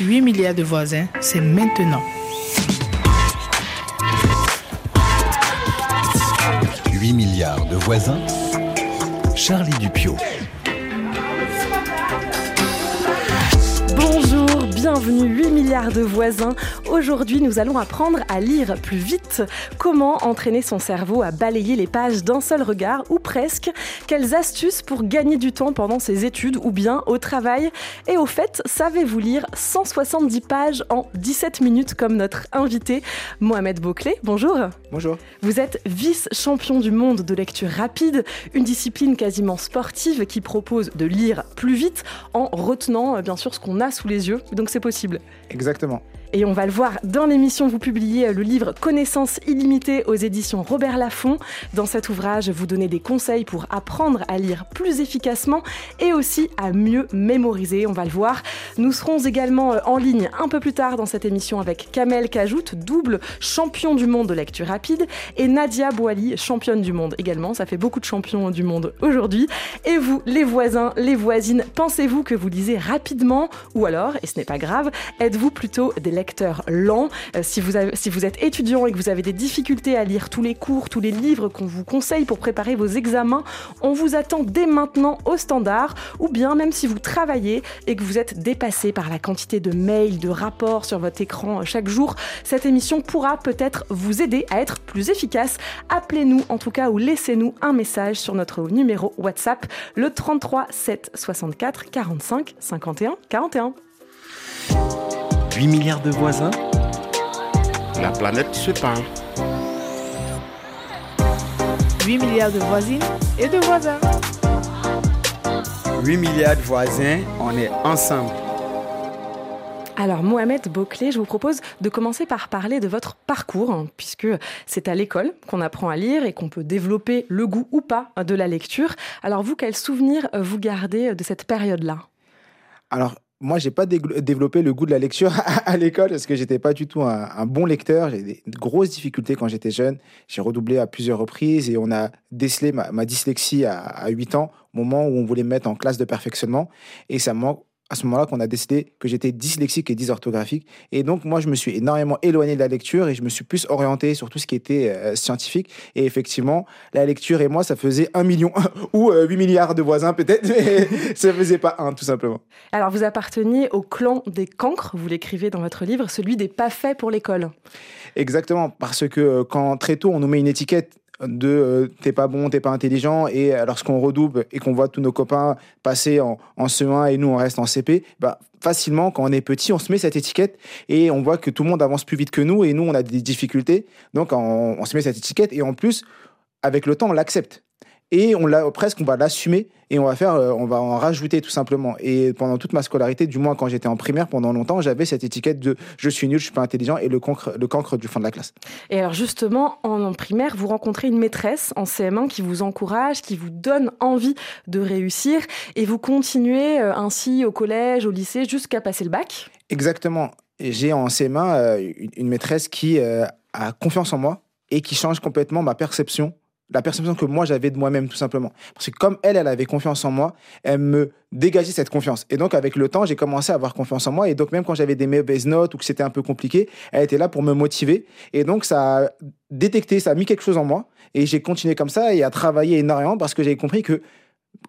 8 milliards de voisins, c'est maintenant. 8 milliards de voisins, Charlie Dupio. Bonjour, bienvenue 8 milliards de voisins. Aujourd'hui, nous allons apprendre à lire plus vite. Comment entraîner son cerveau à balayer les pages d'un seul regard ou presque? Quelles astuces pour gagner du temps pendant ses études ou bien au travail? Et au fait, savez-vous lire 170 pages en 17 minutes comme notre invité Mohamed Bouclé Bonjour. Bonjour. Vous êtes vice-champion du monde de lecture rapide, une discipline quasiment sportive qui propose de lire plus vite en retenant euh, bien sûr ce qu'on a sous les yeux. Donc c'est possible. Exactement. Et on va le voir dans l'émission, vous publiez le livre Connaissances illimitées aux éditions Robert Laffont. Dans cet ouvrage, vous donnez des conseils pour apprendre à lire plus efficacement et aussi à mieux mémoriser, on va le voir. Nous serons également euh, en ligne un peu plus tard dans cette émission avec Kamel Kajout, double champion du monde de lecture rapide, et Nadia Boali, championne du monde également. Ça fait beaucoup de champions du monde aujourd'hui. Et vous, les voisins, les voisines, pensez-vous que vous lisez rapidement? Ou alors, et ce n'est pas grave, êtes-vous plutôt des lecteur lent. Euh, si, vous si vous êtes étudiant et que vous avez des difficultés à lire tous les cours, tous les livres qu'on vous conseille pour préparer vos examens, on vous attend dès maintenant au standard. Ou bien même si vous travaillez et que vous êtes dépassé par la quantité de mails, de rapports sur votre écran chaque jour, cette émission pourra peut-être vous aider à être plus efficace. Appelez-nous en tout cas ou laissez-nous un message sur notre numéro WhatsApp, le 33 7 64 45 51 41. 8 milliards de voisins La planète se parle. 8 milliards de voisines et de voisins. 8 milliards de voisins, on est ensemble. Alors Mohamed Bouclé, je vous propose de commencer par parler de votre parcours, hein, puisque c'est à l'école qu'on apprend à lire et qu'on peut développer le goût ou pas de la lecture. Alors vous, quels souvenirs vous gardez de cette période-là? Alors, moi, j'ai pas développé le goût de la lecture à l'école parce que j'étais pas du tout un, bon lecteur. J'ai des grosses difficultés quand j'étais jeune. J'ai redoublé à plusieurs reprises et on a décelé ma, dyslexie à, à 8 ans, moment où on voulait me mettre en classe de perfectionnement. Et ça m'a à ce moment-là qu'on a décidé que j'étais dyslexique et dysorthographique. Et donc, moi, je me suis énormément éloigné de la lecture et je me suis plus orienté sur tout ce qui était euh, scientifique. Et effectivement, la lecture et moi, ça faisait un million ou euh, 8 milliards de voisins peut-être, mais ça faisait pas un, tout simplement. Alors vous apparteniez au clan des cancres, vous l'écrivez dans votre livre, celui des pas faits pour l'école. Exactement, parce que euh, quand très tôt on nous met une étiquette de euh, t'es pas bon, t'es pas intelligent, et euh, lorsqu'on redouble et qu'on voit tous nos copains passer en, en CE1 et nous on reste en CP, bah, facilement quand on est petit on se met cette étiquette et on voit que tout le monde avance plus vite que nous et nous on a des difficultés, donc on, on se met cette étiquette et en plus avec le temps on l'accepte. Et on l'a presque, on va l'assumer et on va faire, euh, on va en rajouter tout simplement. Et pendant toute ma scolarité, du moins quand j'étais en primaire, pendant longtemps, j'avais cette étiquette de je suis nul, je suis pas intelligent et le cancre, le cancre du fond de la classe. Et alors justement, en, en primaire, vous rencontrez une maîtresse en CM1 qui vous encourage, qui vous donne envie de réussir, et vous continuez euh, ainsi au collège, au lycée, jusqu'à passer le bac? Exactement. J'ai en CM1 euh, une- maîtresse qui a confiance en moi et qui change complètement ma perception, la perception que moi j'avais de moi-même tout simplement. Parce que comme elle, elle avait confiance en moi, elle me dégageait cette confiance. Et donc avec le temps, j'ai commencé à avoir confiance en moi. Et donc même quand j'avais des mauvaises notes ou que c'était un peu compliqué, elle était là pour me motiver. Et donc ça a détecté, ça a mis quelque chose en moi. Et j'ai continué comme ça et à travailler énormément parce que j'avais compris que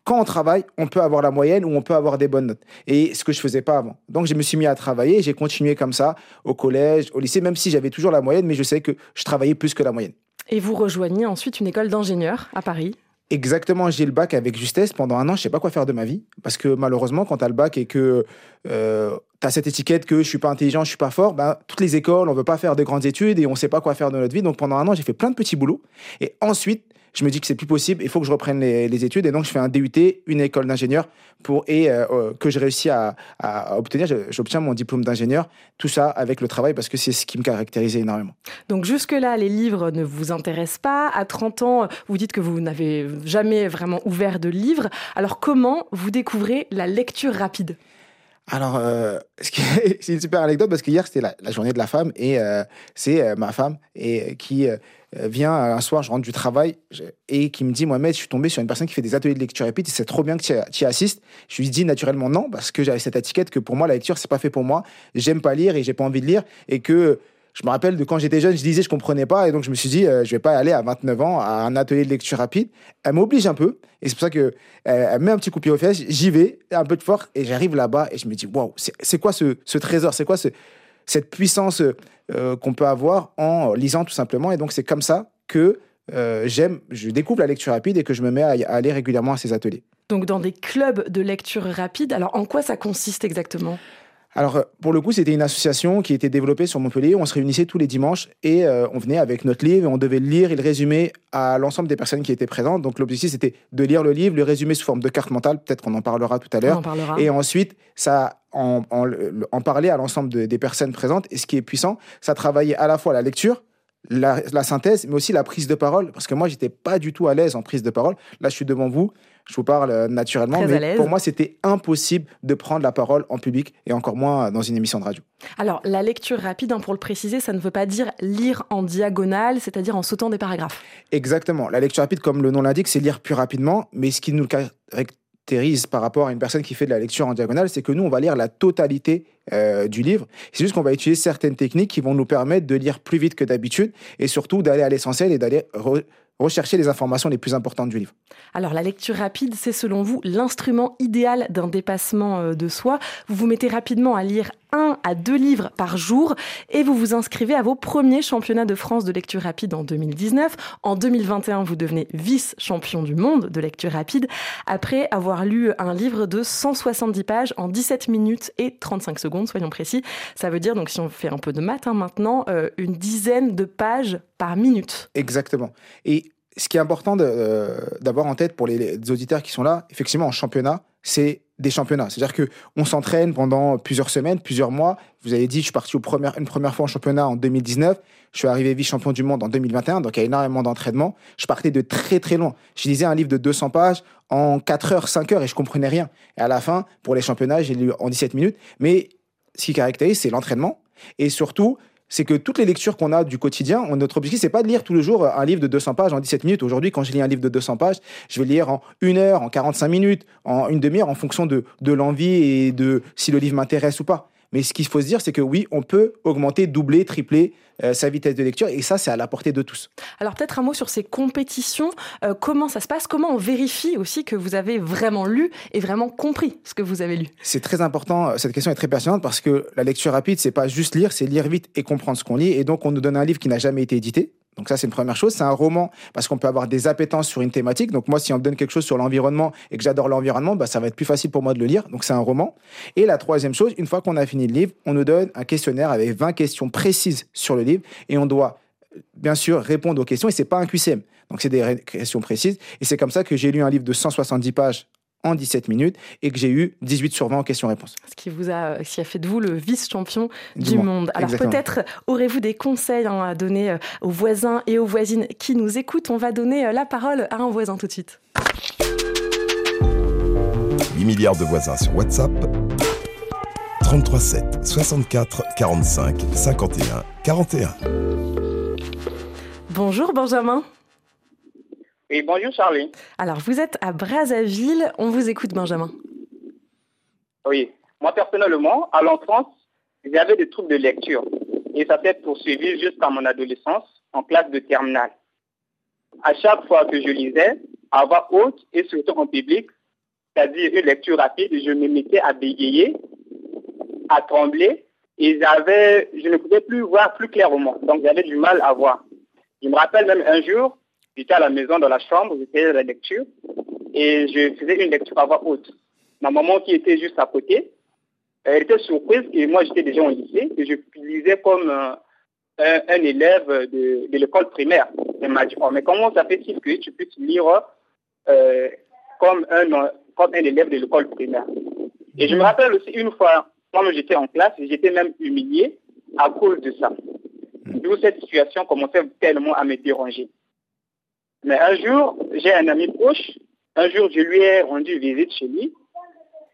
quand on travaille, on peut avoir la moyenne ou on peut avoir des bonnes notes. Et ce que je faisais pas avant. Donc je me suis mis à travailler j'ai continué comme ça au collège, au lycée, même si j'avais toujours la moyenne, mais je sais que je travaillais plus que la moyenne. Et vous rejoignez ensuite une école d'ingénieur à Paris. Exactement, j'ai le bac avec justesse. Pendant un an, je sais pas quoi faire de ma vie. Parce que malheureusement, quand tu as le bac et que euh, tu as cette étiquette que je suis pas intelligent, je suis pas fort, ben, toutes les écoles, on veut pas faire de grandes études et on sait pas quoi faire de notre vie. Donc pendant un an, j'ai fait plein de petits boulots. Et ensuite, je me dis que c'est plus possible, il faut que je reprenne les, les études. Et donc, je fais un DUT, une école d'ingénieur, pour et euh, euh, que je réussis à, obtenir. J'obtiens mon diplôme d'ingénieur. Tout ça avec le travail, parce que c'est ce qui me caractérisait énormément. Donc jusque-là, les livres ne vous intéressent pas. À 30 ans, vous dites que vous n'avez jamais vraiment ouvert de livre. Alors comment vous découvrez la lecture rapide? Alors, euh, c'est une super anecdote parce que hier, c'était la, la journée de la femme et euh, c'est euh, ma femme et, qui, vient un soir, je rentre du travail et qui me dit Mohamed, je suis tombé sur une personne qui fait des ateliers de lecture rapide et c'est trop bien que tu y- assistes. Je lui dis naturellement non parce que j'avais cette étiquette que pour moi la lecture c'est pas fait pour moi. J'aime pas lire et j'ai pas envie de lire et que je me rappelle de quand j'étais jeune, je disais je comprenais pas et donc je me suis dit euh, je vais pas aller à 29 ans à un atelier de lecture rapide. Elle m'oblige un peu et c'est pour ça que euh, met un petit coup de pied aux fesses. J'y vais un peu de force et j'arrive là-bas et je me dis waouh c'est quoi ce, ce trésor? C'est quoi ce, cette puissance euh, qu'on peut avoir en lisant tout simplement. Et donc, c'est comme ça que euh, j'aime, je découvre la lecture rapide et que je me mets à, aller régulièrement à ces ateliers. Donc dans des clubs de lecture rapide. Alors en quoi ça consiste exactement? Alors, euh, pour le coup, c'était une association qui était développée sur Montpellier. On se réunissait tous les dimanches et euh, on venait avec notre livre et on devait le lire et le résumer à l'ensemble des personnes qui étaient présentes. Donc, l'objectif, c'était de lire le livre, le résumer sous forme de carte mentale. Peut-être qu'on en parlera tout à On l'heure. en parlera. Et ensuite, ça en, en, en parler à l'ensemble de- des personnes présentes. Et ce qui est puissant, ça travaillait à la fois la lecture, la, la synthèse, mais aussi la prise de parole. Parce que moi, j'étais pas du tout à l'aise en prise de parole. Là, je suis devant vous, je vous parle euh, naturellement. Très mais pour moi, c'était impossible de prendre la parole en public et encore moins dans une émission de radio. Alors la lecture rapide, hein, pour le préciser, ça ne veut pas dire lire en diagonale, c'est-à-dire en sautant des paragraphes. Exactement. La lecture rapide, comme le nom l'indique, c'est lire plus rapidement. Mais ce qui nous par rapport à une personne qui fait de la lecture en diagonale, c'est que nous, on va lire la totalité euh, du livre. C'est juste qu'on va utiliser certaines techniques qui vont nous permettre de lire plus vite que d'habitude et surtout d'aller à l'essentiel et d'aller re- rechercher les informations les plus importantes du livre. Alors la lecture rapide, c'est selon vous l'instrument idéal d'un dépassement euh, de soi. Vous vous mettez rapidement à lire un à deux livres par jour et vous vous inscrivez à vos premiers championnats de France de lecture rapide en 2019. En 2021, vous devenez vice-champion du monde de lecture rapide après avoir lu un livre de 170 pages en 17 minutes et 35 secondes, soyons précis. Ça veut dire, donc si on fait un peu de maths hein, maintenant, euh, une dizaine de pages par minute. Exactement. Et ce qui est important euh, d'avoir en tête pour les, les auditeurs qui sont là, effectivement, en championnat, c'est des championnats. C'est-à-dire que on s'entraîne pendant plusieurs semaines, plusieurs mois. Vous avez dit, je suis parti au une première fois en championnat en 2019. Je suis arrivé vice-champion du monde en 2021, donc il y a énormément d'entraînement. Je partais de très très loin. Je lisais un livre de 200 pages en 4 heures, 5 heures et je comprenais rien. Et à la fin, pour les championnats, j'ai lu en 17 minutes. Mais ce qui caractérise, c'est l'entraînement. Et surtout, c'est que toutes les lectures qu'on a du quotidien, notre objectif, c'est pas de lire tous les jours un livre de 200 pages en 17 minutes. Aujourd'hui, quand je lis un livre de 200 pages, je vais lire en une heure, en 45 minutes, en une demi-heure, en fonction de, de l'envie et de si le livre m'intéresse ou pas. Mais ce qu'il faut se dire, c'est que oui, on peut augmenter, doubler, tripler euh, sa vitesse de lecture, et ça, c'est à la portée de tous. Alors peut-être un mot sur ces compétitions. Euh, comment ça se passe? Comment on vérifie aussi que vous avez vraiment lu et vraiment compris ce que vous avez lu? C'est très important, euh, cette question est très pertinente parce que la lecture rapide, c'est pas juste lire, c'est lire vite et comprendre ce qu'on lit. Et donc, on nous donne un livre qui n'a jamais été édité. Donc ça, c'est une première chose. C'est un roman parce qu'on peut avoir des appétences sur une thématique. Donc moi, si on me donne quelque chose sur l'environnement et que j'adore l'environnement, bah, ça va être plus facile pour moi de le lire. Donc c'est un roman. Et la troisième chose, une fois qu'on a fini le livre, on nous donne un questionnaire avec 20 questions précises sur le livre et on doit bien sûr répondre aux questions et c'est pas un QCM. Donc c'est des questions précises et c'est comme ça que j'ai lu un livre de 170 pages en 17 minutes et que j'ai eu 18 sur 20 en questions-réponses. Ce qui vous a, ce qui a fait de vous le vice-champion Du du monde. monde. Alors peut-être aurez-vous des conseils hein, à donner euh, aux voisins et aux voisines qui nous écoutent? On va donner euh, la parole à un voisin tout de suite. 8 milliards de voisins sur WhatsApp. 33 7 64 45 51 41. Bonjour Benjamin. Oui, bonjour Charlie. Alors vous êtes à Brazzaville. On vous écoute Benjamin. Oui, moi personnellement, à l'enfance, j'avais des troubles de lecture et ça s'est poursuivi jusqu'à mon adolescence en classe de terminale. À chaque fois que je lisais, à voix haute et surtout en public, c'est-à-dire une lecture rapide, je me mettais à bégayer, à trembler et j'avais, je ne pouvais plus voir plus clairement. Donc j'avais du mal à voir. Je me rappelle même un jour, j'étais à la maison dans la chambre, j'étais la lecture et je faisais une lecture à voix haute. Ma maman qui était juste à côté, elle était surprise que moi j'étais déjà au lycée et je lisais comme euh, un, un élève de, de l'école primaire. Elle m'a dit, oh, mais comment ça fait-il que tu puisses lire euh, comme, un, comme un élève de l'école primaire? Et je me rappelle aussi une fois, quand j'étais en classe, j'étais même humilié à cause de ça. D'où cette situation commençait tellement à me déranger. Mais un jour, j'ai un ami proche, un jour je lui ai rendu visite chez lui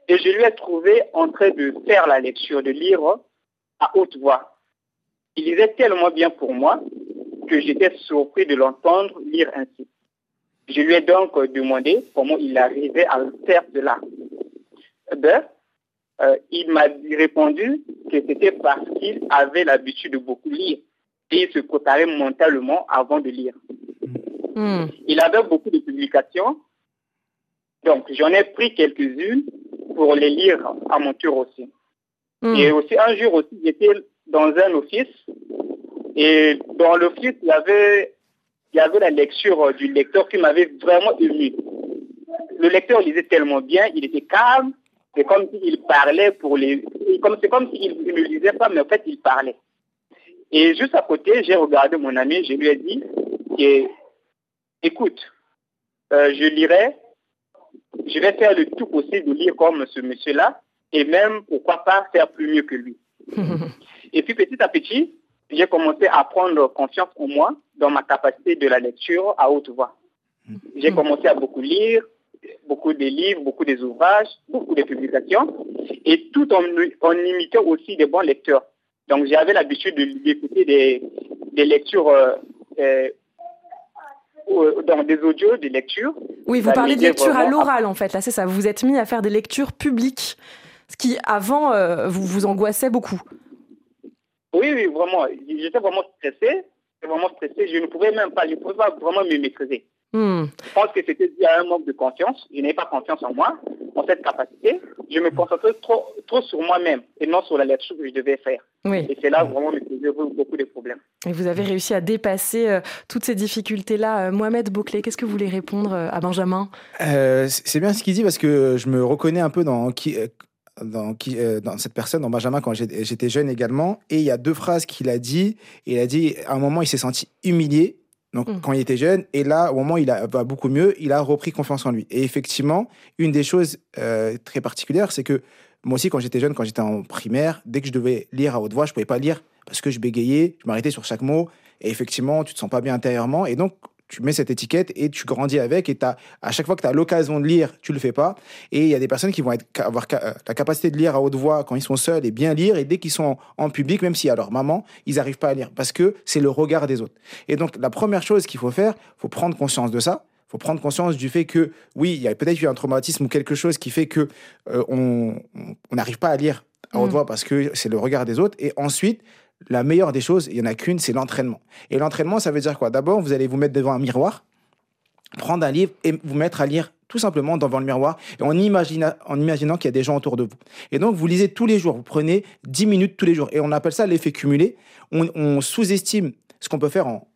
et je lui ai trouvé en train de faire la lecture, de lire à haute voix. Il lisait tellement bien pour moi que j'étais surpris de l'entendre lire ainsi. Je lui ai donc demandé comment il arrivait à faire cela. Ben, euh, il m'a répondu que c'était parce qu'il avait l'habitude de beaucoup lire et il se préparait mentalement avant de lire. Hmm. Il avait beaucoup de publications, donc j'en ai pris quelques-unes pour les lire à mon tour aussi. Hmm. Et aussi un jour aussi, j'étais dans un office et dans l'office, il y avait, il y avait la lecture du lecteur qui m'avait vraiment ému. Le lecteur lisait tellement bien, il était calme, c'est comme s'il parlait pour les... comme- C'est comme s'il ne lisait pas, mais en fait, il parlait. Et juste à côté, j'ai regardé mon ami, je lui ai dit, que, écoute, euh, je lirai, je vais faire le tout possible de lire comme ce monsieur-là, et même, pourquoi pas, faire plus mieux que lui. Et puis petit à petit, j'ai commencé à prendre confiance en moi, dans ma capacité de la lecture à haute voix. J'ai commencé à beaucoup lire, beaucoup de livres, beaucoup des ouvrages, beaucoup de publications, et tout en, en imitant aussi des bons lecteurs. Donc j'avais l'habitude de- d'écouter des, des lectures, euh, euh, dans des audios, des lectures. Oui, vous parlez de lecture à l'oral, en fait. Là, c'est ça. Vous vous êtes mis à faire des lectures publiques, ce qui, avant, euh, vous vous angoissait beaucoup. Oui, oui, vraiment. J'étais vraiment stressé. J'étais vraiment stressé. Je ne pouvais même pas, je ne pouvais pas vraiment me maîtriser. Hmm. Je pense que c'était dû à un manque de confiance. Je n'avais pas confiance en moi, en cette capacité. Je me concentrais trop, trop sur moi-même et non sur la lecture que je devais faire. Oui. Et c'est là vraiment me posait beaucoup de problèmes. Et vous avez réussi à dépasser euh, toutes ces difficultés-là. Euh, Mohamed Bouclé, qu'est-ce que vous voulez répondre euh, à Benjamin? Euh, c'est bien ce qu'il dit parce que je me reconnais un peu dans qui, euh, dans, qui, euh, dans cette personne, dans Benjamin, quand j'étais jeune également. Et il y a deux phrases qu'il a dit. Il a dit, à un moment, il s'est senti humilié. Donc, Mm. quand il était jeune, et là, au moment où il a, va beaucoup mieux, il a repris confiance en lui. Et effectivement, une des choses euh, très particulières, c'est que moi aussi, quand j'étais jeune, quand j'étais en primaire, dès que je devais lire à haute voix, je pouvais pas lire parce que je bégayais, je m'arrêtais sur chaque mot. Et effectivement, tu te sens pas bien intérieurement. Et donc, tu mets cette étiquette et tu grandis avec. Et à chaque fois que tu as l'occasion de lire, tu le fais pas. Et il y a des personnes qui vont être, avoir euh, la capacité de lire à haute voix quand ils sont seuls et bien lire. Et dès qu'ils sont en, en public, même si à leur maman, ils n'arrivent pas à lire parce que c'est le regard des autres. Et donc, la première chose qu'il faut faire, faut prendre conscience de ça. faut prendre conscience du fait que, oui, il y a peut-être eu un traumatisme ou quelque chose qui fait que euh, on n'arrive pas à lire à haute Mm. voix parce que c'est le regard des autres. Et ensuite, la meilleure des choses, il y en a qu'une, c'est l'entraînement. Et l'entraînement, ça veut dire quoi? D'abord, vous allez vous mettre devant un miroir, prendre un livre et vous mettre à lire tout simplement devant le miroir et en, imagina- en imaginant qu'il y a des gens autour de vous. Et donc, vous lisez tous les jours, vous prenez 10 minutes tous les jours. Et on appelle ça l'effet cumulé. On, on sous-estime ce qu'on peut faire en,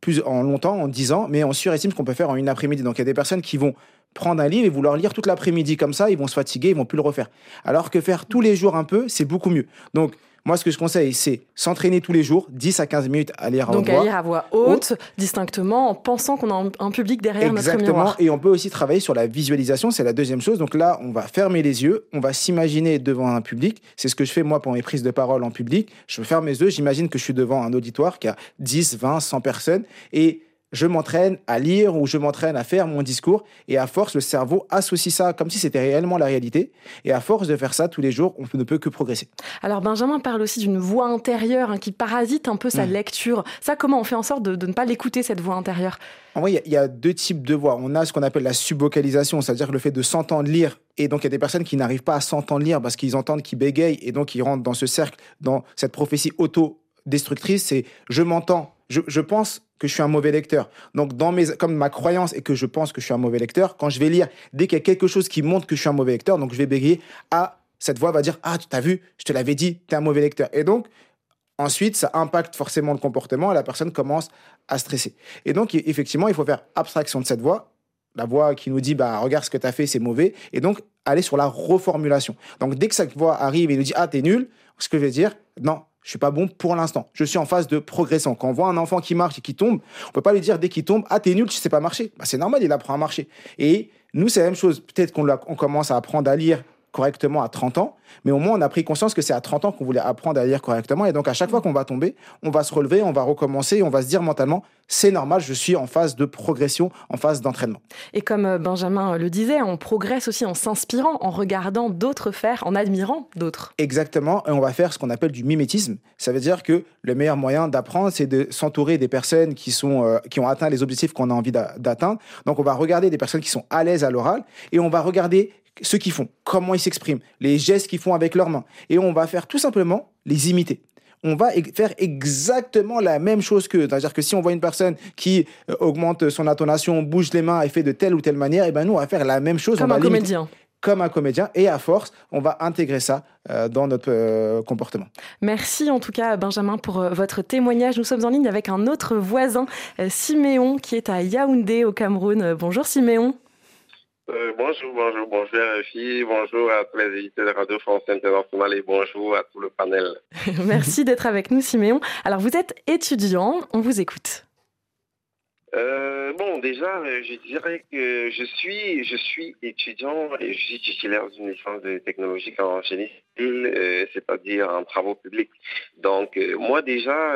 plus, en longtemps, en 10 ans, mais on surestime ce qu'on peut faire en une après-midi. Donc, il y a des personnes qui vont prendre un livre et vouloir lire toute l'après-midi comme ça, ils vont se fatiguer, ils vont plus le refaire. Alors que faire tous les jours un peu, c'est beaucoup mieux. Donc, moi, ce que je conseille, c'est s'entraîner tous les jours, 10 à 15 minutes à lire à Donc haute à voix. lire à voix haute, distinctement, en pensant qu'on a un, public derrière notre Exactement. miroir. Et on peut aussi travailler sur la visualisation, c'est la deuxième chose. Donc là, on va fermer les yeux, on va s'imaginer devant un public. C'est ce que je fais moi pour mes prises de parole en public. Je ferme mes yeux, j'imagine que je suis devant un auditoire qui a 10, 20, 100 personnes et je m'entraîne à lire ou je m'entraîne à faire mon discours. Et à force, le cerveau associe ça comme si c'était réellement la réalité. Et à force de faire ça tous les jours, on ne peut que progresser. Alors Benjamin parle aussi d'une voix intérieure hein, qui parasite un peu sa Mm. lecture. Ça, comment on fait en sorte de, de ne pas l'écouter, cette voix intérieure? En vrai, il y a- il y, a deux types de voix. On a ce qu'on appelle la subvocalisation, c'est-à-dire le fait de s'entendre lire. Et donc, il y a des personnes qui n'arrivent pas à s'entendre lire parce qu'ils entendent qu'ils bégayent et donc ils rentrent dans ce cercle, dans cette prophétie auto-destructrice. C'est je m'entends, je, pense que je suis un mauvais lecteur. Donc, dans mes, comme ma croyance est que je pense que je suis un mauvais lecteur, quand je vais lire, dès qu'il y a quelque chose qui montre que je suis un mauvais lecteur, donc je vais bégayer, ah, cette voix va dire, ah, tu t'as vu, je te l'avais dit, tu es un mauvais lecteur. Et donc, Ensuite, ça impacte forcément le comportement et la personne commence à stresser. Et donc, effectivement, il faut faire abstraction de cette voix, la voix qui nous dit, bah, regarde ce que tu as fait, c'est mauvais, et donc aller sur la reformulation. Donc, dès que cette voix arrive et nous dit, ah, t'es nul, ce que je vais dire, non, je suis pas bon pour l'instant. Je suis en phase de progression. Quand on voit un enfant qui marche et qui tombe, on peut pas lui dire dès qu'il tombe, ah, t'es nul, tu sais pas marcher. Bah, c'est normal, il apprend à marcher. Et nous, c'est la même chose. Peut-être qu'on commence à apprendre à lire correctement à 30 ans, mais au moins on a pris conscience que c'est à 30 ans qu'on voulait apprendre à lire correctement. Et donc à chaque fois qu'on va tomber, on va se relever, on va recommencer, on va se dire mentalement, c'est normal, je suis en phase de progression, en phase d'entraînement. Et comme euh, Benjamin le disait, on progresse aussi en s'inspirant, en regardant d'autres faire, en admirant d'autres. Exactement, et on va faire ce qu'on appelle du mimétisme. Ça veut dire que le meilleur moyen d'apprendre, c'est de s'entourer des personnes qui, sont, euh, qui ont atteint les objectifs qu'on a envie d'atteindre. Donc on va regarder des personnes qui sont à l'aise à l'oral, et on va regarder ce qu'ils font, comment ils s'expriment, les gestes qu'ils font avec leurs mains. Et on va faire tout simplement les imiter. On va faire exactement la même chose qu'eux. C'est-à-dire que si on voit une personne qui euh, augmente son intonation, bouge les mains et fait de telle ou telle manière, et eh ben nous, on va faire la même chose. Comme un comédien comme un comédien et à force, on va intégrer ça euh, dans notre euh, comportement. Merci en tout cas Benjamin pour votre témoignage. Nous sommes en ligne avec un autre voisin, Siméon, qui est à Yaoundé au Cameroun. Bonjour Siméon. Euh, bonjour, bonjour, bonjour RFI, bonjour à tous les éditeurs de Radio France Internationale et bonjour à tout le panel. Merci d'être avec nous Siméon. Alors vous êtes étudiant, on vous écoute. Euh, bon, déjà, euh, je dirais que je suis, je suis étudiant et je suis titulaire d'une licence de technologie en génie civil, c'est-à-dire en travaux publics. Donc, moi déjà,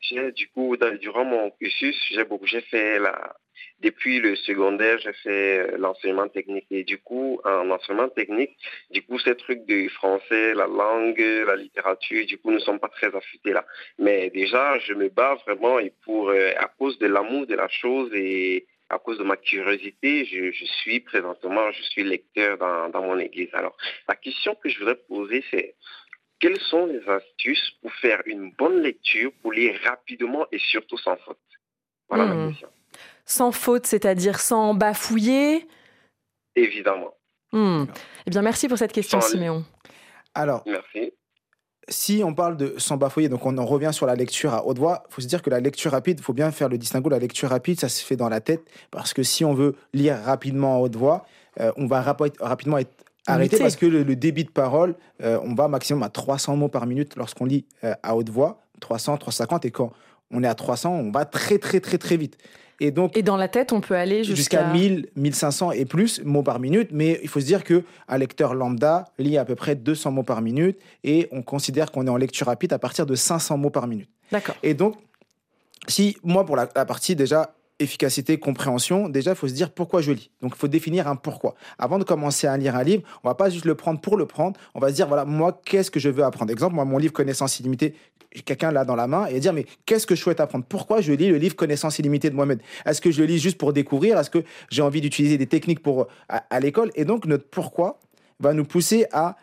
j'ai du coup, durant mon cursus, j'ai beaucoup, j'ai fait la, depuis le secondaire, j'ai fait euh, l'enseignement technique. Et du coup, en enseignement technique, du coup, ces trucs de français, la langue, la littérature, du coup, ne sont pas très affûtés là. Mais déjà, je me bats vraiment et pour, euh, à cause de l'amour de la chose et à cause de ma curiosité, je, suis présentement, je suis lecteur dans, dans mon église. Alors, la question que je voudrais poser, c'est quelles sont les astuces pour faire une bonne lecture, pour lire rapidement et surtout sans faute? Voilà la hmm. question sans faute, c'est-à-dire sans bafouiller Évidemment. Hmm. Eh bien, merci pour cette question, Siméon. Alors, merci. Si on parle de sans bafouiller, donc on en revient sur la lecture à haute voix, il faut se dire que la lecture rapide, il faut bien faire le distinguo. La lecture rapide, ça se fait dans la tête, parce que si on veut lire rapidement à haute voix, euh, on va rapidement être arrêté parce que le, débit de parole, euh, on va maximum à 300 mots par minute lorsqu'on lit euh, à haute voix, 300, 350, et quand on est à 300, on va très très très très vite. Et donc, et dans la tête, on peut aller jusqu'à 1000, 1500 et plus mots par minute. Mais il faut se dire que un lecteur lambda lit à peu près 200 mots par minute et on considère qu'on est en lecture rapide à partir de 500 mots par minute. D'accord. Et donc, si moi pour la partie déjà efficacité, compréhension, déjà, il faut se dire pourquoi je lis. Donc, il faut définir un pourquoi. Avant de commencer à lire un livre, on va pas juste le prendre pour le prendre. On va se dire, voilà, moi, qu'est-ce que je veux apprendre? Exemple, moi, mon livre Connaissance illimitée, quelqu'un l'a dans la main et dire, mais qu'est-ce que je souhaite apprendre? Pourquoi je lis le livre Connaissance illimitée de Mohamed? Est-ce que je le lis juste pour découvrir? Est-ce que j'ai envie d'utiliser des techniques pour, à l'école? Et donc, notre pourquoi va nous pousser à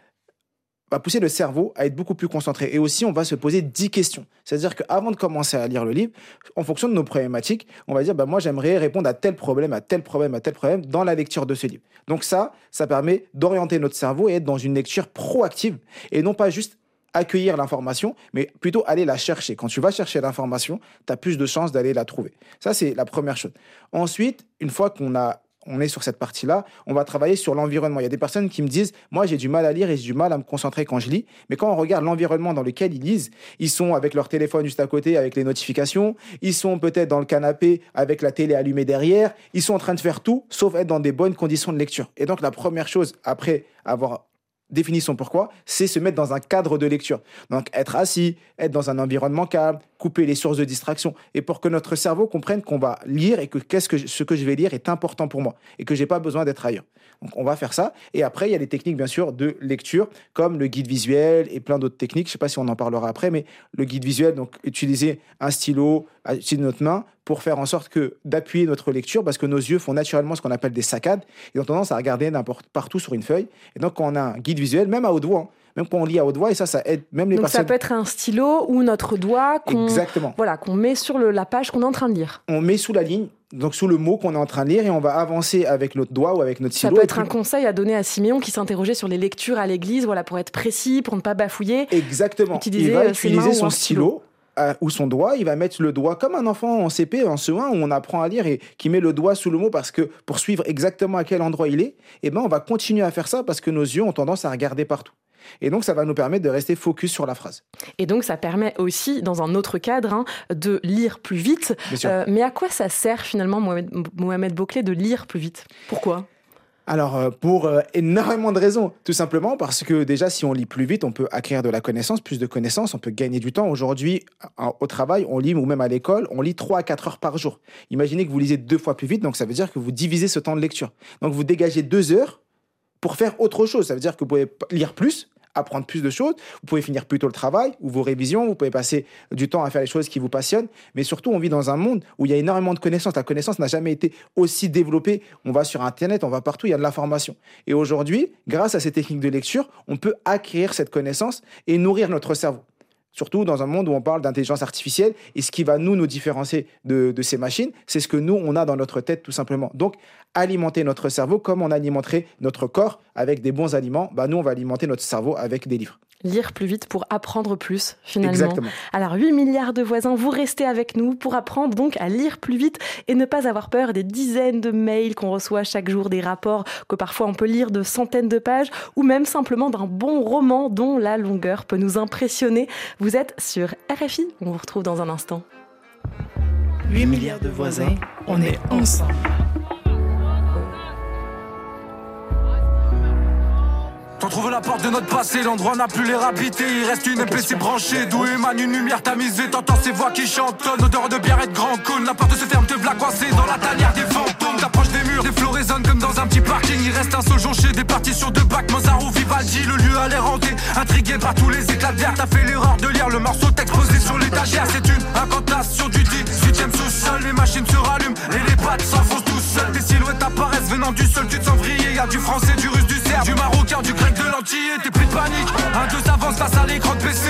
va pousser le cerveau à être beaucoup plus concentré. Et aussi, on va se poser 10 questions. C'est-à-dire qu'avant de commencer à lire le livre, en fonction de nos problématiques, on va dire, bah, moi, j'aimerais répondre à tel problème, à tel problème, à tel problème dans la lecture de ce livre. Donc ça, ça permet d'orienter notre cerveau et être dans une lecture proactive et non pas juste accueillir l'information, mais plutôt aller la chercher. Quand tu vas chercher l'information, tu as plus de chances d'aller la trouver. Ça, c'est la première chose. Ensuite, une fois qu'on a on est sur cette partie-là, on va travailler sur l'environnement. Il y a des personnes qui me disent, moi j'ai du mal à lire et j'ai du mal à me concentrer quand je lis, mais quand on regarde l'environnement dans lequel ils lisent, ils sont avec leur téléphone juste à côté avec les notifications, ils sont peut-être dans le canapé avec la télé allumée derrière, ils sont en train de faire tout sauf être dans des bonnes conditions de lecture. Et donc la première chose, après avoir définit son pourquoi, c'est se mettre dans un cadre de lecture. Donc être assis, être dans un environnement calme, couper les sources de distraction, et pour que notre cerveau comprenne qu'on va lire et que, qu'est-ce que ce que je vais lire est important pour moi et que j'ai pas besoin d'être ailleurs. Donc on va faire ça. Et après, il y a les techniques bien sûr de lecture, comme le guide visuel et plein d'autres techniques. Je sais pas si on en parlera après, mais le guide visuel, donc utiliser un stylo, utiliser notre main pour faire en sorte que d'appuyer notre lecture, parce que nos yeux font naturellement ce qu'on appelle des saccades, et ont tendance à regarder n'importe partout sur une feuille. Et donc quand on a un guide visuel, même à haute voix, hein, même quand on lit à haute voix, et ça, ça aide même les Donc personnes. ça peut être un stylo ou notre doigt qu'on. Voilà, qu'on met sur le, la page qu'on est en train de lire. On met sous la ligne, donc sous le mot qu'on est en train de lire, et on va avancer avec notre doigt ou avec notre stylo. Ça peut être un conseil à donner à Siméon qui s'interrogeait sur les lectures à l'église, voilà, pour être précis, pour ne pas bafouiller. Exactement. il va euh, utiliser son stylo. Euh, ou son doigt, il va mettre le doigt comme un enfant en CP, en CE1, où on apprend à lire et qui met le doigt sous le mot parce que pour suivre exactement à quel endroit il est, eh ben on va continuer à faire ça parce que nos yeux ont tendance à regarder partout. Et donc, ça va nous permettre de rester focus sur la phrase. Et donc, ça permet aussi, dans un autre cadre, hein, de lire plus vite. Euh, mais à quoi ça sert finalement, Mohamed, Mohamed Bouclé, de lire plus vite? Pourquoi? Alors, euh, pour euh, énormément de raisons. Tout simplement parce que déjà, si on lit plus vite, on peut acquérir de la connaissance, plus de connaissances, on peut gagner du temps. Aujourd'hui, au travail, on lit, ou même à l'école, on lit 3 à 4 heures par jour. Imaginez que vous lisez deux fois plus vite, donc ça veut dire que vous divisez ce temps de lecture. Donc, vous dégagez deux heures pour faire autre chose. Ça veut dire que vous pouvez lire plus, apprendre plus de choses. Vous pouvez finir plus tôt le travail ou vos révisions. Vous pouvez passer du temps à faire les choses qui vous passionnent. Mais surtout, on vit dans un monde où il y a énormément de connaissances. La connaissance n'a jamais été aussi développée. On va sur Internet, on va partout, il y a de l'information. Et aujourd'hui, grâce à ces techniques de lecture, on peut acquérir cette connaissance et nourrir notre cerveau. Surtout dans un monde où on parle d'intelligence artificielle. Et ce qui va nous, nous différencier de, de ces machines, c'est ce que nous, on a dans notre tête, tout simplement. Donc, alimenter notre cerveau comme on alimenterait notre corps avec des bons aliments. Bah, nous, on va alimenter notre cerveau avec des livres. Lire plus vite pour apprendre plus, finalement. Exactement. Alors, 8 milliards de voisins, vous restez avec nous pour apprendre donc à lire plus vite et ne pas avoir peur des dizaines de mails qu'on reçoit chaque jour, des rapports que parfois on peut lire de centaines de pages ou même simplement d'un bon roman dont la longueur peut nous impressionner. Vous êtes sur RFI, on vous retrouve dans un instant. 8 milliards de voisins, on est ensemble. T'en trouves la porte de notre passé, l'endroit n'a plus l'air habité. Il reste une MPC branchée, d'où émane une lumière tamisée. T'entends ces voix qui chantonnent, odeur de bière et de grand cône. La porte se ferme, te v'là coincé dans la tanière des fantômes. T'approches des murs, des flots résonnent comme dans un petit parking. Il reste un seul jonché, des parties sur deux bacs. Mozart ou Vivaldi, le lieu a l'air hanté. Intrigué par tous les éclats de verre, t'as fait l'erreur de lire le morceau texte posé sur l'étagère. C'est une incantation du 18ème sous-sol. Les machines se rallument et les pattes s'enfoncent tout seuls. Des silhouettes apparaissent venant du sol, tu te sens vriller. Y'a du français, du russe, du marocain, du grec, de l'antillais. T'es pris de panique. Un deux s'avance face à l'écran de PC.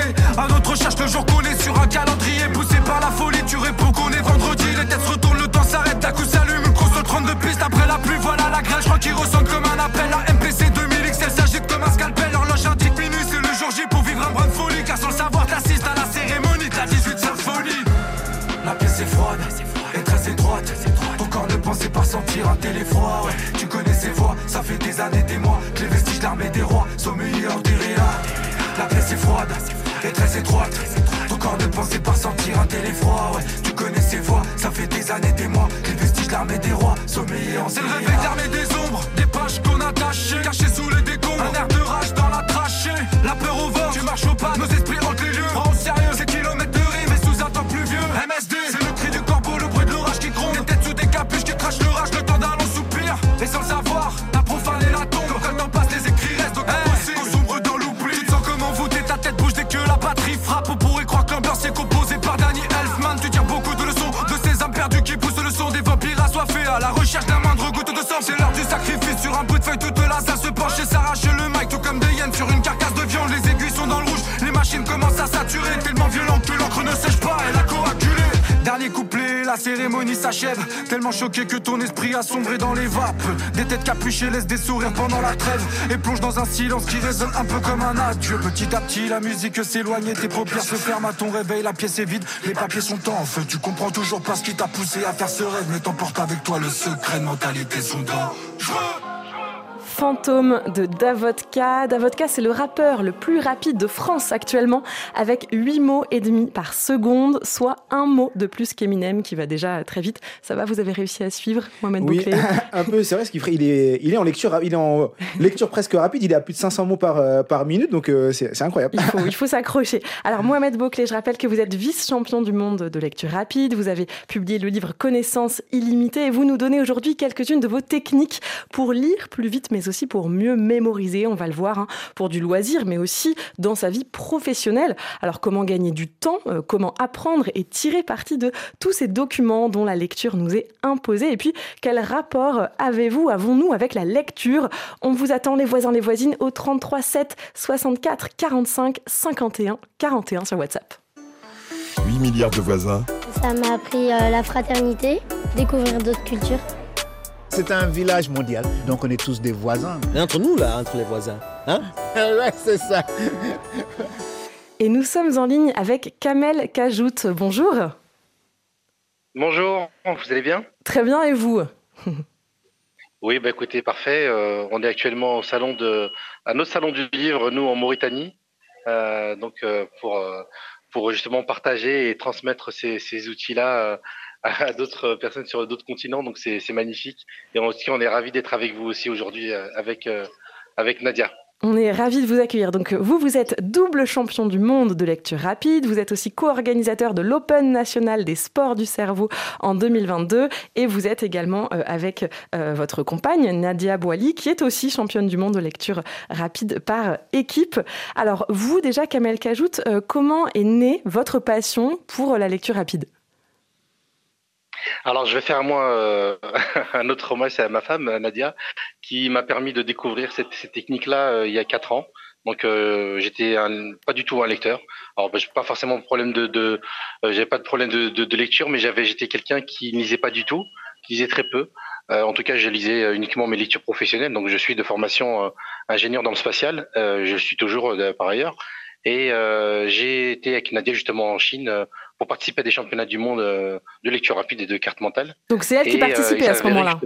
Choqué que ton esprit a sombré dans les vapes. Des têtes capuchées laissent des sourires pendant la trêve. Et plonge dans un silence qui résonne un peu comme un adieu. Petit à petit, la musique s'éloigne et tes paupières se ferment à ton réveil. La pièce est vide, les papiers sont en feu. Tu comprends toujours pas ce qui t'a poussé à faire ce rêve. Mais t'emportes avec toi le secret de mentalité sont dangereux. Fantôme de Davodka. Davodka, c'est le rappeur le plus rapide de France actuellement, avec 8 mots et demi par seconde, soit un mot de plus qu'Eminem, qui va déjà très vite. Ça va, vous avez réussi à suivre, Mohamed Oui, Bouclé? un peu, c'est vrai, ce qu'il il est, il est en lecture, il est en lecture presque rapide, il est à plus de 500 mots par, euh, par minute, donc euh, c'est c'est incroyable. Il faut, il faut s'accrocher. Alors, Mohamed Bouclé, je rappelle que vous êtes vice-champion du monde de lecture rapide. Vous avez publié le livre Connaissance illimitée et vous nous donnez aujourd'hui quelques-unes de vos techniques pour lire plus vite, mais aussi pour mieux mémoriser. On va le voir, hein, pour du loisir, mais aussi dans sa vie professionnelle. Alors, comment gagner du temps, euh, comment apprendre et tirer parti de tous ces documents dont la lecture nous est imposée? Et puis, quel rapport avez-vous, avons-nous avec la lecture? On vous attend, les voisins, les voisines, au 33 7 64 45 51 41 sur WhatsApp. 8 milliards de voisins, Ça m'a appris euh, la fraternité, découvrir d'autres cultures. C'est un village mondial, donc on est tous des voisins. entre nous, là, entre les voisins. Hein? Ouais, c'est ça. Et nous sommes en ligne avec Kamel Kajout. Bonjour. Bonjour, vous allez bien? Très bien, et vous? Oui, bah écoutez, parfait. Euh, on est actuellement au salon de, à notre salon du livre, nous en Mauritanie, Euh, donc euh, pour euh, pour justement partager et transmettre ces, ces outils-là euh, à d'autres personnes sur d'autres continents. Donc c'est magnifique. Et aussi, on est ravis d'être avec vous aussi aujourd'hui avec, avec Nadia. On est ravis de vous accueillir. Donc, vous, vous êtes double champion du monde de lecture rapide. Vous êtes aussi co-organisateur de l'Open national des sports du cerveau en 2022. Et vous êtes également euh, avec euh, votre compagne, Nadia Boili, qui est aussi championne du monde de lecture rapide par équipe. Alors, vous, déjà, Kamel Kajout, euh, comment est née votre passion pour la lecture rapide? Alors, je vais faire moi euh, un autre hommage à ma femme, Nadia, qui m'a permis de découvrir cette, cette technique-là euh, il y a quatre ans. Donc, euh, j'étais pas du tout un lecteur. Alors, j'ai pas forcément de problème de, de j'avais pas de problème de, de, de lecture, mais j'avais, j'étais quelqu'un qui ne lisait pas du tout, qui lisait très peu. en tout cas, je lisais uniquement mes lectures professionnelles. Donc, je suis de formation ingénieur dans le spatial. je suis toujours par ailleurs. Et j'ai été avec Nadia justement en Chine pour participer à des championnats du monde euh, de lecture rapide et de cartes mentales. Donc c'est elle qui participait à ce moment-là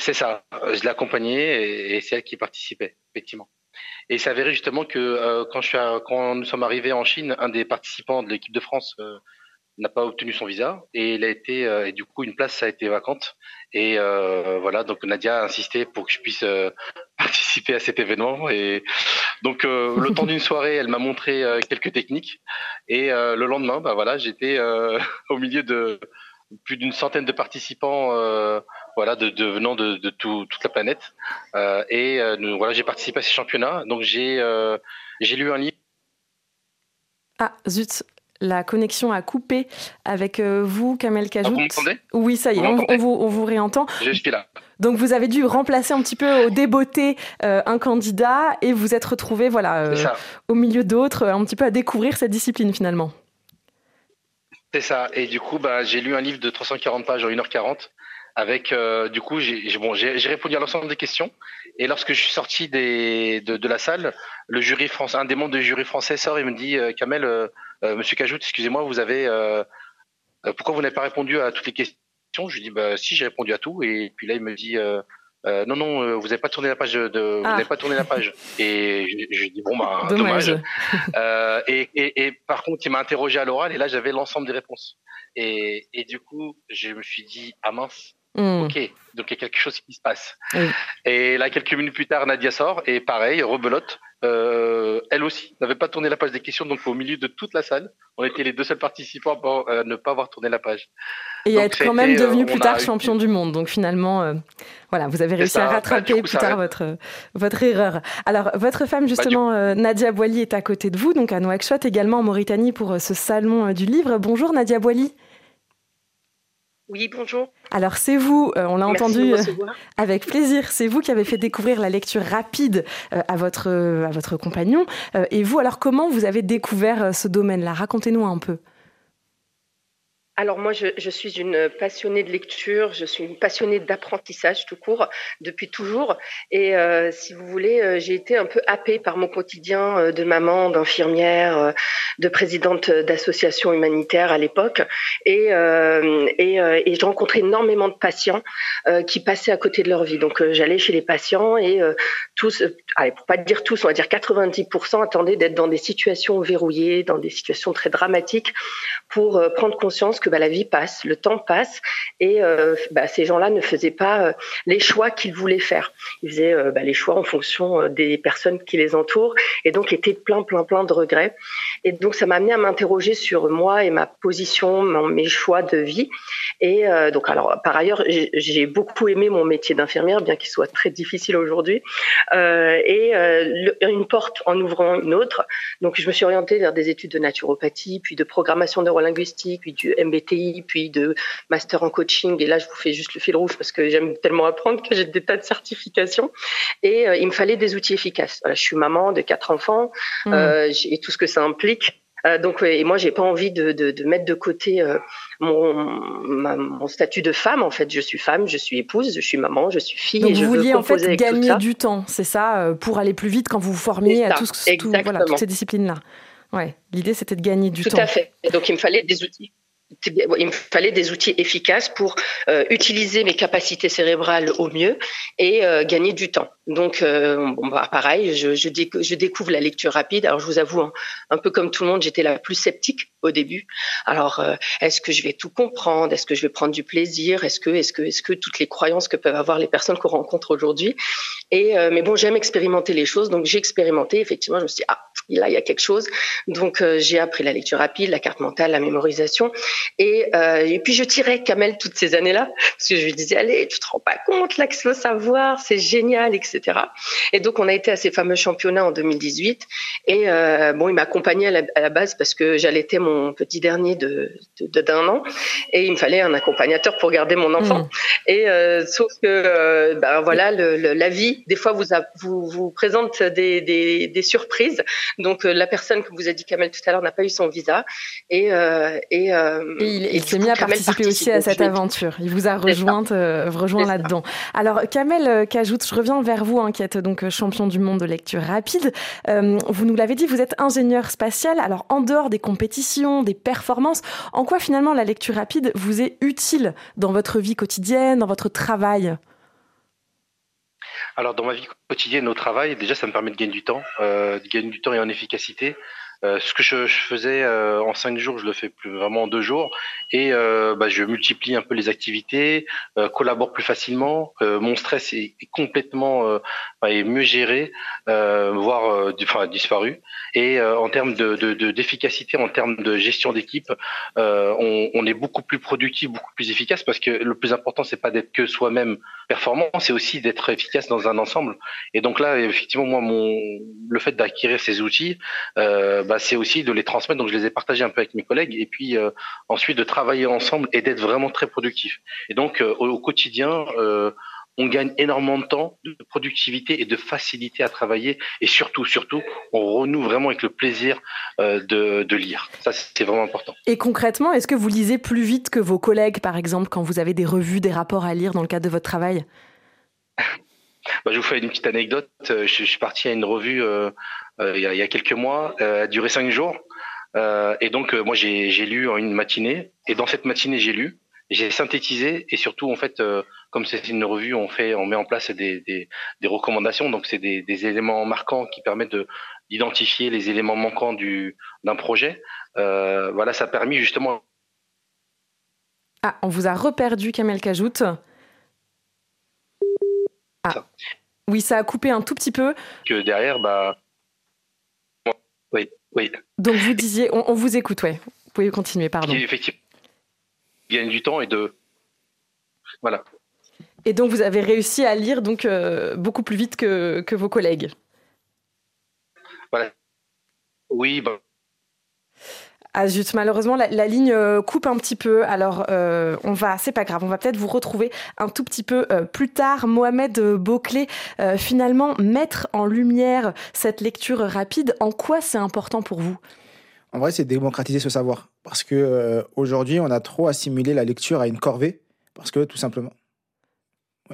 C'est ça, je l'accompagnais et c'est elle qui participait, effectivement. Et il s'avérait justement que euh, quand, je suis quand nous sommes arrivés en Chine, un des participants de l'équipe de France euh, n'a pas obtenu son visa et il a été et du coup une place a été vacante et voilà donc Nadia a insisté pour que je puisse participer à cet événement et donc le temps d'une soirée elle m'a montré quelques techniques et euh, le lendemain, bah voilà, j'étais euh, au milieu de plus d'une centaine de participants, euh, voilà, de, de, venant de, de tout, toute la planète. et voilà, j'ai participé à ces championnats. Donc j'ai j'ai lu un livre. Ah zut, la connexion a coupé avec vous, Kamel Kajout. Ah, vous oui, ça y est, on, vous, on, vous, réentend. Je suis là. Donc vous avez dû remplacer un petit peu au débeauté un candidat et vous êtes retrouvé voilà, au milieu d'autres, un petit peu à découvrir cette discipline finalement. C'est ça. Et du coup, bah, j'ai lu un livre de 340 pages en 1h40. Avec, du coup, j'ai bon, répondu à l'ensemble des questions. Et lorsque je suis sorti des, de, de, la salle, le jury français, un des membres du jury français sort et me dit Kamel, Monsieur Cajout, excusez-moi, vous avez pourquoi vous n'avez pas répondu à toutes les questions? Je lui dis bah si j'ai répondu à tout et puis là il me dit euh, euh, non non euh, vous n'avez pas tourné la page de vous ah. n'avez pas tourné la page et je, lui dis bon bah dommage, et, et, et, par contre il m'a interrogé à l'oral et là j'avais l'ensemble des réponses et, et du coup je me suis dit ah mince hmm. Ok, donc il y a quelque chose qui se passe. Et là, quelques minutes plus tard, Nadia sort et pareil, rebelote. Euh, elle aussi n'avait pas tourné la page des questions, donc au milieu de toute la salle, on était les deux seuls participants à ne pas avoir tourné la page. Et à être quand même devenu euh, plus tard champion du monde. Donc finalement, euh, voilà, vous avez réussi à bah, rattraper plus tard votre, votre erreur. Alors, votre femme, bah, justement, Nadia Boili, est à côté de vous, donc à Nouakchott, également en Mauritanie pour ce salon du livre. Bonjour Nadia Boili. Oui, bonjour. Alors c'est vous, euh, on l'a entendu euh, avec plaisir, c'est vous qui avez fait découvrir la lecture rapide euh, à, votre, à votre compagnon. et vous, alors comment vous avez découvert ce domaine-là? Racontez-nous un peu. Alors moi, je, suis une passionnée de lecture, je suis une passionnée d'apprentissage tout court depuis toujours. Et euh, si vous voulez, euh, j'ai été un peu happée par mon quotidien euh, de maman, d'infirmière, de présidente d'association humanitaire à l'époque. Et, et, et je rencontrais énormément de patients qui passaient à côté de leur vie. Donc j'allais chez les patients et tous, allez, pour pas dire tous, on va dire 90% attendaient d'être dans des situations verrouillées, dans des situations très dramatiques pour prendre conscience que bah, la vie passe, le temps passe, et euh, bah, ces gens-là ne faisaient pas euh, les choix qu'ils voulaient faire. Ils faisaient euh, bah, les choix en fonction des personnes qui les entourent, et donc étaient plein, plein, plein de regrets. Et donc ça m'a amené à m'interroger sur moi et ma position, mes choix de vie. Et donc alors par ailleurs, j'ai beaucoup aimé mon métier d'infirmière, bien qu'il soit très difficile aujourd'hui. et une porte en ouvrant une autre. Donc je me suis orientée vers des études de naturopathie, puis de programmation neurolinguistique, puis du MBA puis de master en coaching. Et là, je vous fais juste le fil rouge parce que j'aime tellement apprendre que j'ai des tas de certifications. Et euh, il me fallait des outils efficaces. je suis maman de quatre enfants mmh. euh, et tout ce que ça implique. Euh, donc, et moi, j'ai pas envie de, de, mettre de côté mon, mon, statut de femme. En fait, je suis femme, je suis épouse, je suis maman, je suis fille. Donc, vous vouliez en fait gagner du temps, c'est ça, pour aller plus vite quand vous vous formiez à tout, tout, voilà, toutes ces disciplines-là. Ouais, l'idée c'était de gagner du temps. Tout à fait. Et donc, il me fallait des outils il me fallait des outils efficaces pour euh, utiliser mes capacités cérébrales au mieux et euh, gagner du temps. Donc, euh, bon, bah, pareil, je, découvre la lecture rapide. Alors, je vous avoue, hein, un, peu comme tout le monde, j'étais la plus sceptique au début. Alors, euh, est-ce que je vais tout comprendre? Est-ce que je vais prendre du plaisir? Est-ce que, est-ce que, est-ce que toutes les croyances que peuvent avoir les personnes qu'on rencontre aujourd'hui? Et euh, mais bon, j'aime expérimenter les choses, donc j'ai expérimenté. Effectivement, je me suis dit, ah, là, il y a quelque chose. Donc, j'ai appris la lecture rapide, la carte mentale, la mémorisation, et, puis je tirais Kamel toutes ces années-là, parce que je lui disais, allez, tu te rends pas compte là que faut savoir, c'est génial, etc. Et donc, on a été à ces fameux championnats en 2018. Et euh, bon, il m'a accompagné à la, base parce que j'allaitais mon petit dernier de d'un an et il me fallait un accompagnateur pour garder mon enfant. Mmh. Et euh, sauf que, euh, ben voilà, le, la vie, des fois, vous, vous, vous présente des, des, des, surprises. Donc, la personne que vous a dit Kamel tout à l'heure n'a pas eu son visa. Et, et, il, s'est mis à participer aussi à cette aventure. Il vous a rejointe, rejoint là-dedans. Alors, Kamel Kajout, je reviens vers vous, hein, qui êtes donc euh, champion du monde de lecture rapide. Euh, vous nous l'avez dit, vous êtes ingénieur spatial. Alors, en dehors des compétitions, des performances, en quoi finalement la lecture rapide vous est utile dans votre vie quotidienne, dans votre travail? Alors dans ma vie quotidienne au travail, déjà ça me permet de gagner du temps, euh, de gagner du temps et en efficacité. Euh, ce que je, je faisais euh, en cinq jours, je le fais plus vraiment en deux jours, et euh, bah, je multiplie un peu les activités, collabore plus facilement. mon stress est, est complètement est mieux géré, voire enfin, disparu. Et en termes de d'efficacité, de, en termes de gestion d'équipe, on, on, est beaucoup plus productif, beaucoup plus efficace, parce que le plus important c'est pas d'être que soi-même performant, c'est aussi d'être efficace dans un ensemble. Et donc là, effectivement, moi, mon le fait d'acquérir ces outils. Euh, bah, c'est aussi de les transmettre. Donc je les ai partagés un peu avec mes collègues et puis euh, ensuite de travailler ensemble et d'être vraiment très productif. Et donc euh, au, quotidien, euh, on gagne énormément de temps, de productivité et de facilité à travailler. Et surtout, surtout, on renoue vraiment avec le plaisir de, de lire. Ça, c'est vraiment important. Et concrètement, est-ce que vous lisez plus vite que vos collègues, par exemple, quand vous avez des revues, des rapports à lire dans le cadre de votre travail? Bah, je vous fais une petite anecdote. Je, je suis parti à une revue euh, il, y a, il, y a, quelques mois, euh, a duré cinq jours. Euh, et donc, moi, j'ai lu en une matinée. Et dans cette matinée, j'ai lu, j'ai synthétisé. Et surtout, en fait, comme c'est une revue, on fait, on met en place des, recommandations. Donc, c'est des, éléments marquants qui permettent de d'identifier les éléments manquants du d'un projet. Euh, voilà, ça a permis justement. Ah, on vous a reperdu, Kamel Kajout. Ah. Oui, ça a coupé un tout petit peu. Que derrière, bah, oui, oui. Donc vous disiez, on, vous écoute, ouais. Vous pouvez continuer, pardon. Effectivement, il gagne du temps et de, voilà. Et donc vous avez réussi à lire donc euh, beaucoup plus vite que, que vos collègues. Voilà. Oui, bah, ah zut, malheureusement la, ligne euh, coupe un petit peu. Alors euh, on va, c'est pas grave, on va peut-être vous retrouver un tout petit peu euh, plus tard. Mohamed Beauclé, finalement mettre en lumière cette lecture rapide. En quoi c'est important pour vous? En vrai, c'est démocratiser ce savoir, parce que aujourd'hui on a trop assimilé la lecture à une corvée, parce que tout simplement.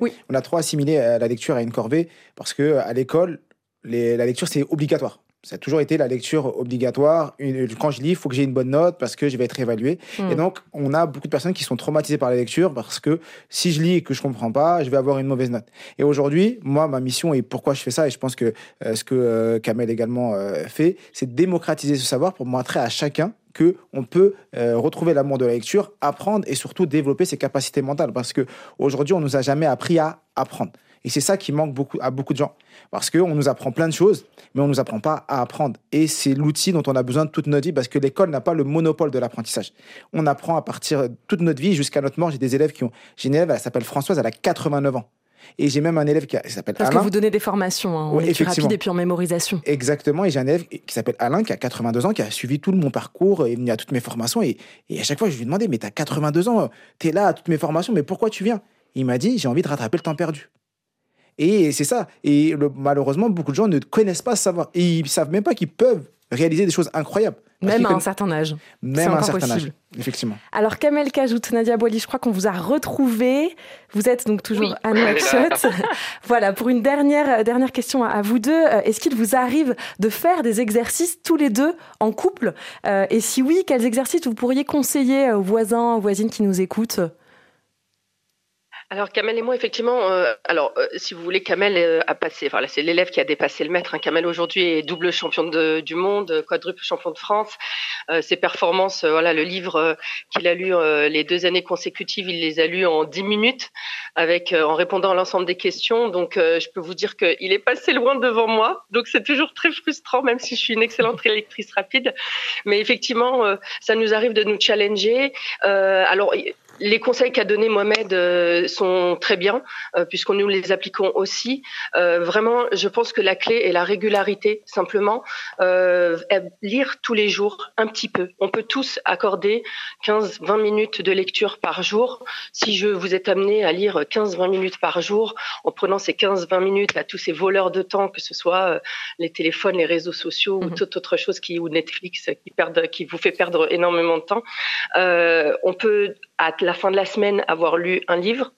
Oui. On a trop assimilé la lecture à une corvée, parce que à l'école, la lecture c'est obligatoire ça a toujours été la lecture obligatoire. quand je lis, il faut que j'ai une bonne note parce que je vais être évalué. Hmm. Et donc, on a beaucoup de personnes qui sont traumatisées par la lecture parce que si je lis et que je comprends pas, je vais avoir une mauvaise note. Et aujourd'hui, moi, ma mission et pourquoi je fais ça, et je pense que euh, ce que euh, Kamel également euh, fait, c'est de démocratiser ce savoir pour montrer à chacun que on peut retrouver l'amour de la lecture, apprendre et surtout développer ses capacités mentales. Parce que aujourd'hui, on nous a jamais appris à apprendre. Et c'est ça qui manque beaucoup, à beaucoup de gens. Parce qu'on nous apprend plein de choses, mais on ne nous apprend pas à apprendre. Et c'est l'outil dont on a besoin de toute notre vie, parce que l'école n'a pas le monopole de l'apprentissage. On apprend à partir de toute notre vie jusqu'à notre mort. J'ai des élèves qui ont... J'ai une élève, elle s'appelle Françoise, elle a 89 ans. Et j'ai même un élève qui, s'appelle Alain. Parce que vous donnez des formations hein, en lecture rapide et puis en mémorisation. Exactement. Et j'ai un élève qui s'appelle Alain, qui a 82 ans, qui a suivi tout mon parcours et venu à toutes mes formations. Et, et à chaque fois, je lui demandais, mais tu as 82 ans, tu es là à toutes mes formations, mais pourquoi tu viens? Il m'a dit, j'ai envie de rattraper le temps perdu. Et c'est ça. Et malheureusement, beaucoup de gens ne connaissent pas ce savoir. Et ils savent même pas qu'ils peuvent réaliser des choses incroyables. Même à un certain âge. Même à un certain âge, effectivement. Alors, Kamel Kajout, Nadia Boili, je crois qu'on vous a retrouvé. Vous êtes donc toujours à Nouakchott. voilà, pour une dernière, dernière question à vous deux. Euh, est-ce qu'il vous arrive de faire des exercices tous les deux en couple? Euh, Et si oui, quels exercices vous pourriez conseiller aux voisins, aux voisines qui nous écoutent? Alors Kamel et moi, effectivement, euh, alors euh, si vous voulez, Kamel euh, a passé, enfin c'est l'élève qui a dépassé le maître. Hein. Kamel aujourd'hui est double champion du monde, quadruple champion de France. ses performances, voilà, le livre qu'il a lu les deux années consécutives, il les a lus en dix minutes, avec en répondant à l'ensemble des questions. Donc je peux vous dire qu'il est passé loin devant moi. Donc c'est toujours très frustrant, même si je suis une excellente électrice rapide. Mais effectivement, ça nous arrive de nous challenger. alors les conseils qu'a donné Mohamed euh, sont très bien, euh, puisqu'on nous les appliquons aussi. Euh, vraiment, je pense que la clé est la régularité, simplement. lire tous les jours, un petit peu. On peut tous accorder 15-20 minutes de lecture par jour. Si je vous êtes amené à lire 15-20 minutes par jour, en prenant ces 15-20 minutes à tous ces voleurs de temps, que ce soit les téléphones, les réseaux sociaux ou mhm. toute autre chose qui, ou Netflix qui, perdent, qui vous fait perdre énormément de temps, on peut à la fin de la semaine avoir lu un livre,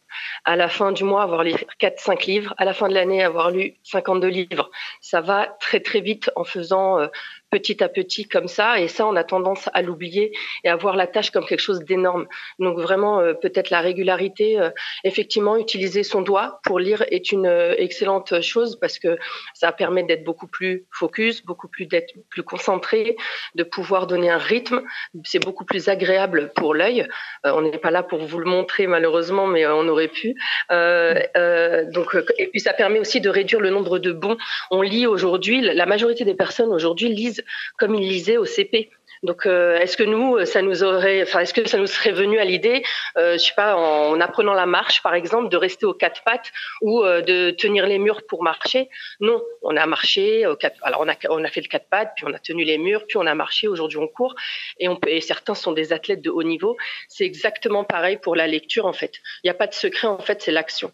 à la fin du mois avoir lu 4-5 livres, à la fin de l'année avoir lu 52 livres. Ça va très très vite en faisant euh, petit à petit comme ça. Et ça, on a tendance à l'oublier et à voir la tâche comme quelque chose d'énorme. Donc vraiment, euh, peut-être la régularité. Euh, effectivement, utiliser son doigt pour lire est une euh, excellente chose parce que ça permet d'être beaucoup plus focus, beaucoup plus d'être plus concentré, de pouvoir donner un rythme. C'est beaucoup plus agréable pour l'œil. on n'est pas là pour vous le montrer malheureusement, mais on aurait pu. donc, et puis ça permet aussi de réduire le nombre de bons. On lit aujourd'hui, la majorité des personnes aujourd'hui lisent comme ils lisaient au CP. Donc, euh, est-ce que nous, ça nous aurait, enfin, est-ce que ça nous serait venu à l'idée, euh, je sais pas, en, apprenant la marche, par exemple, de rester aux quatre pattes ou euh, de tenir les murs pour marcher? Non, on a marché. Alors, on a, fait le quatre pattes, puis on a tenu les murs, puis on a marché. Aujourd'hui, on court, et certains sont des athlètes de haut niveau. C'est exactement pareil pour la lecture, en fait. Il n'y a pas de secret, en fait, c'est l'action.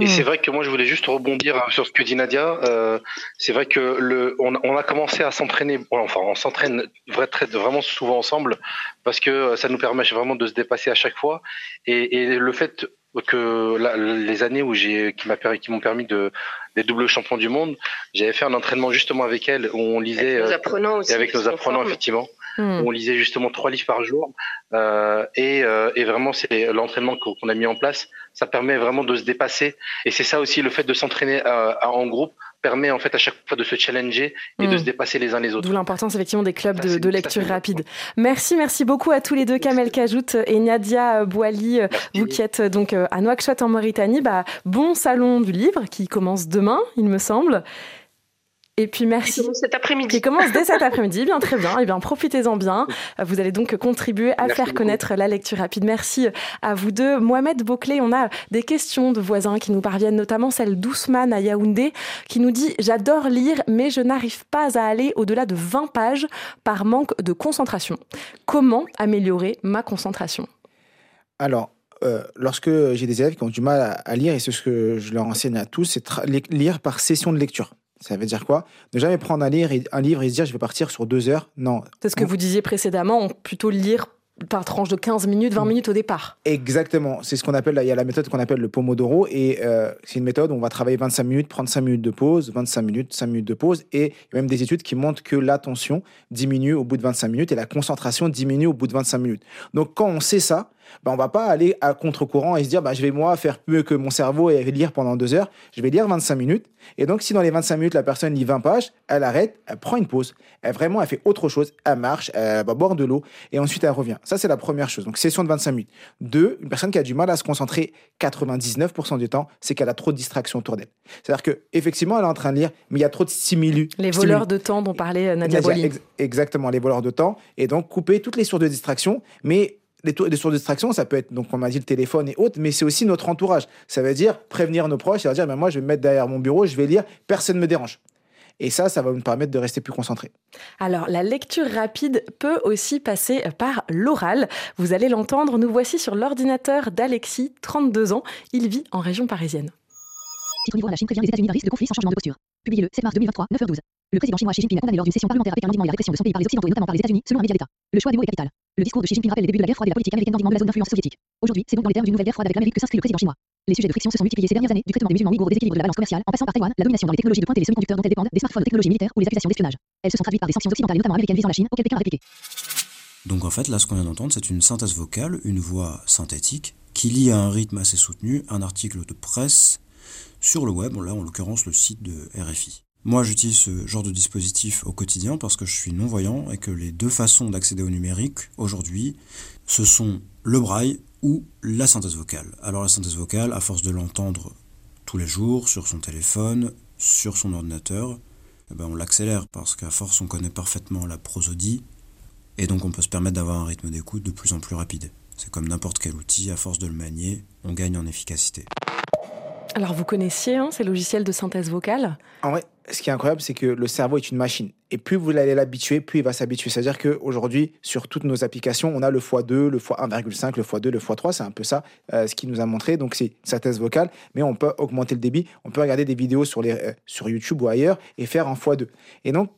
Et c'est mm. vrai que moi je voulais juste rebondir sur ce que dit Nadia. Euh, c'est vrai que le, on, on a commencé à s'entraîner, enfin on s'entraîne vraiment souvent ensemble parce que ça nous permet vraiment de se dépasser à chaque fois. Et, et le fait que les années où j'ai qui m'a qui m'ont permis de d'être double champion du monde, j'avais fait un entraînement justement avec elle où on lisait avec nos apprenants aussi, et avec nos apprenants effectivement. Hmm. On lisait justement trois livres par jour euh, et, euh, et, vraiment c'est l'entraînement qu'on a mis en place. Ça permet vraiment de se dépasser et c'est ça aussi le fait de s'entraîner euh, en groupe permet en fait à chaque fois de se challenger et de hmm. se dépasser les uns les autres. D'où l'importance effectivement des clubs de, de lecture rapide. Merci, merci beaucoup à tous les deux, Kamel Kajout et Nadia Bouali, vous qui êtes donc à Nouakchott en Mauritanie. Bah, bon salon du livre qui commence demain, il me semble. Et puis merci. Qui commence cet après-midi. Qui commence dès cet après-midi. Bien, très bien. Et eh bien, profitez-en bien. Vous allez donc contribuer à faire connaître la lecture rapide. Merci à vous deux. Mohamed Bouclé, on a des questions de voisins qui nous parviennent, notamment celle d'Ousmane à Yaoundé, qui nous dit J'adore lire, mais je n'arrive pas à aller au-delà de 20 pages par manque de concentration. Comment améliorer ma concentration? Alors, euh, lorsque j'ai des élèves qui ont du mal à, lire, et c'est ce que je leur enseigne à tous, c'est lire par session de lecture. Ça veut dire quoi? Ne jamais prendre un livre, et, un livre et se dire je vais partir sur deux heures. Non. C'est ce que vous disiez précédemment, plutôt lire par tranche de 15 minutes, 20 mm. minutes au départ. Exactement. C'est ce qu'on appelle, il y a la méthode qu'on appelle le Pomodoro. Et euh, c'est une méthode où on va travailler 25 minutes, prendre 5 minutes de pause, 25 minutes, 5 minutes de pause. Et il y a même des études qui montrent que l'attention diminue au bout de 25 minutes et la concentration diminue au bout de 25 minutes. Donc quand on sait ça, bah, on va pas aller à contre-courant et se dire bah, je vais moi faire mieux que mon cerveau et lire pendant deux heures. Je vais lire 25 minutes. Et donc, si dans les 25 minutes, la personne lit 20 pages, elle arrête, elle prend une pause, elle vraiment, elle fait autre chose, elle marche, elle va boire de l'eau et ensuite elle revient. Ça, c'est la première chose. Donc, session de 25 minutes. Deux, une personne qui a du mal à se concentrer 99% du temps, c'est qu'elle a trop de distractions autour d'elle. C'est-à-dire que effectivement, elle est en train de lire, mais il y a trop de stimuli. Les voleurs de temps dont parlait euh, Nadia. Exactement, les voleurs de temps. Et donc, couper toutes les sources de distraction, mais les, sources de distraction, ça peut être, donc on m'a dit le téléphone et autres, mais c'est aussi notre entourage. Ça veut dire prévenir nos proches, ça veut dire, ben moi, je vais me mettre derrière mon bureau, je vais lire, personne ne me dérange. Et ça, ça va nous permettre de rester plus concentré. Alors, la lecture rapide peut aussi passer par l'oral. Vous allez l'entendre, nous voici sur l'ordinateur d'Alexis, 32 ans. Il vit en région parisienne. Titre niveau la Chine prévient les États-Unis d'un risque de conflit sans changement de posture. Publié le 7 mars 2023, 9h12. Le président chinois Xi Jinping a condamné lors d'une session parlementaire avec un indignement et la répression de son pays par les Occidentaux et notamment par les États-Unis, selon un média d'État. Le choix des mots est capital. Le discours de Xi Jinping rappelle les débuts de la guerre froide et la politique américaine d'endiguement de la zone d'influence soviétique. Aujourd'hui, c'est donc dans les termes d'une nouvelle guerre froide avec l'Amérique que s'inscrit le président chinois. Les sujets de friction se sont multipliés ces dernières années, du traitement des musulmans ouïghours au déséquilibre de la balance commerciale, en passant par Taïwan, la domination dans les technologies de pointe et les semi-conducteurs dont elles dépendent, des smartphones de technologie militaire ou les accusations d'espionnage. Elles se sont traduites par des sanctions occidentales, notamment américaines visant la Chine, auxquelles Pékin a répliqué. Donc en fait, là, ce qu'on vient d'entendre, c'est une synthèse vocale, une voix synthétique, qui lie à un rythme assez soutenu un article de presse sur le web, là en l'occurrence le site de RFI. Moi j'utilise ce genre de dispositif au quotidien parce que je suis non-voyant et que les deux façons d'accéder au numérique aujourd'hui, ce sont le braille ou la synthèse vocale. Alors la synthèse vocale, à force de l'entendre tous les jours sur son téléphone, sur son ordinateur, eh ben on l'accélère parce qu'à force on connaît parfaitement la prosodie et donc on peut se permettre d'avoir un rythme d'écoute de plus en plus rapide. C'est comme n'importe quel outil, à force de le manier, on gagne en efficacité. Alors vous connaissiez hein, ces logiciels de synthèse vocale? En vrai, ce qui est incroyable, c'est que le cerveau est une machine. Et plus vous allez l'habituer, plus il va s'habituer. C'est-à-dire qu'aujourd'hui, sur toutes nos applications, on a le x2, le x1,5, le x2, le x3. C'est un peu ça euh, ce qui nous a montré. Donc c'est une synthèse vocale, mais on peut augmenter le débit. On peut regarder des vidéos sur, les, euh, sur YouTube ou ailleurs et faire en x2. Et donc,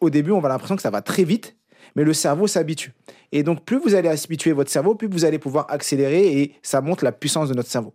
au début, on avoir l'impression que ça va très vite, mais le cerveau s'habitue. Et donc, plus vous allez habituer votre cerveau, plus vous allez pouvoir accélérer et ça montre la puissance de notre cerveau.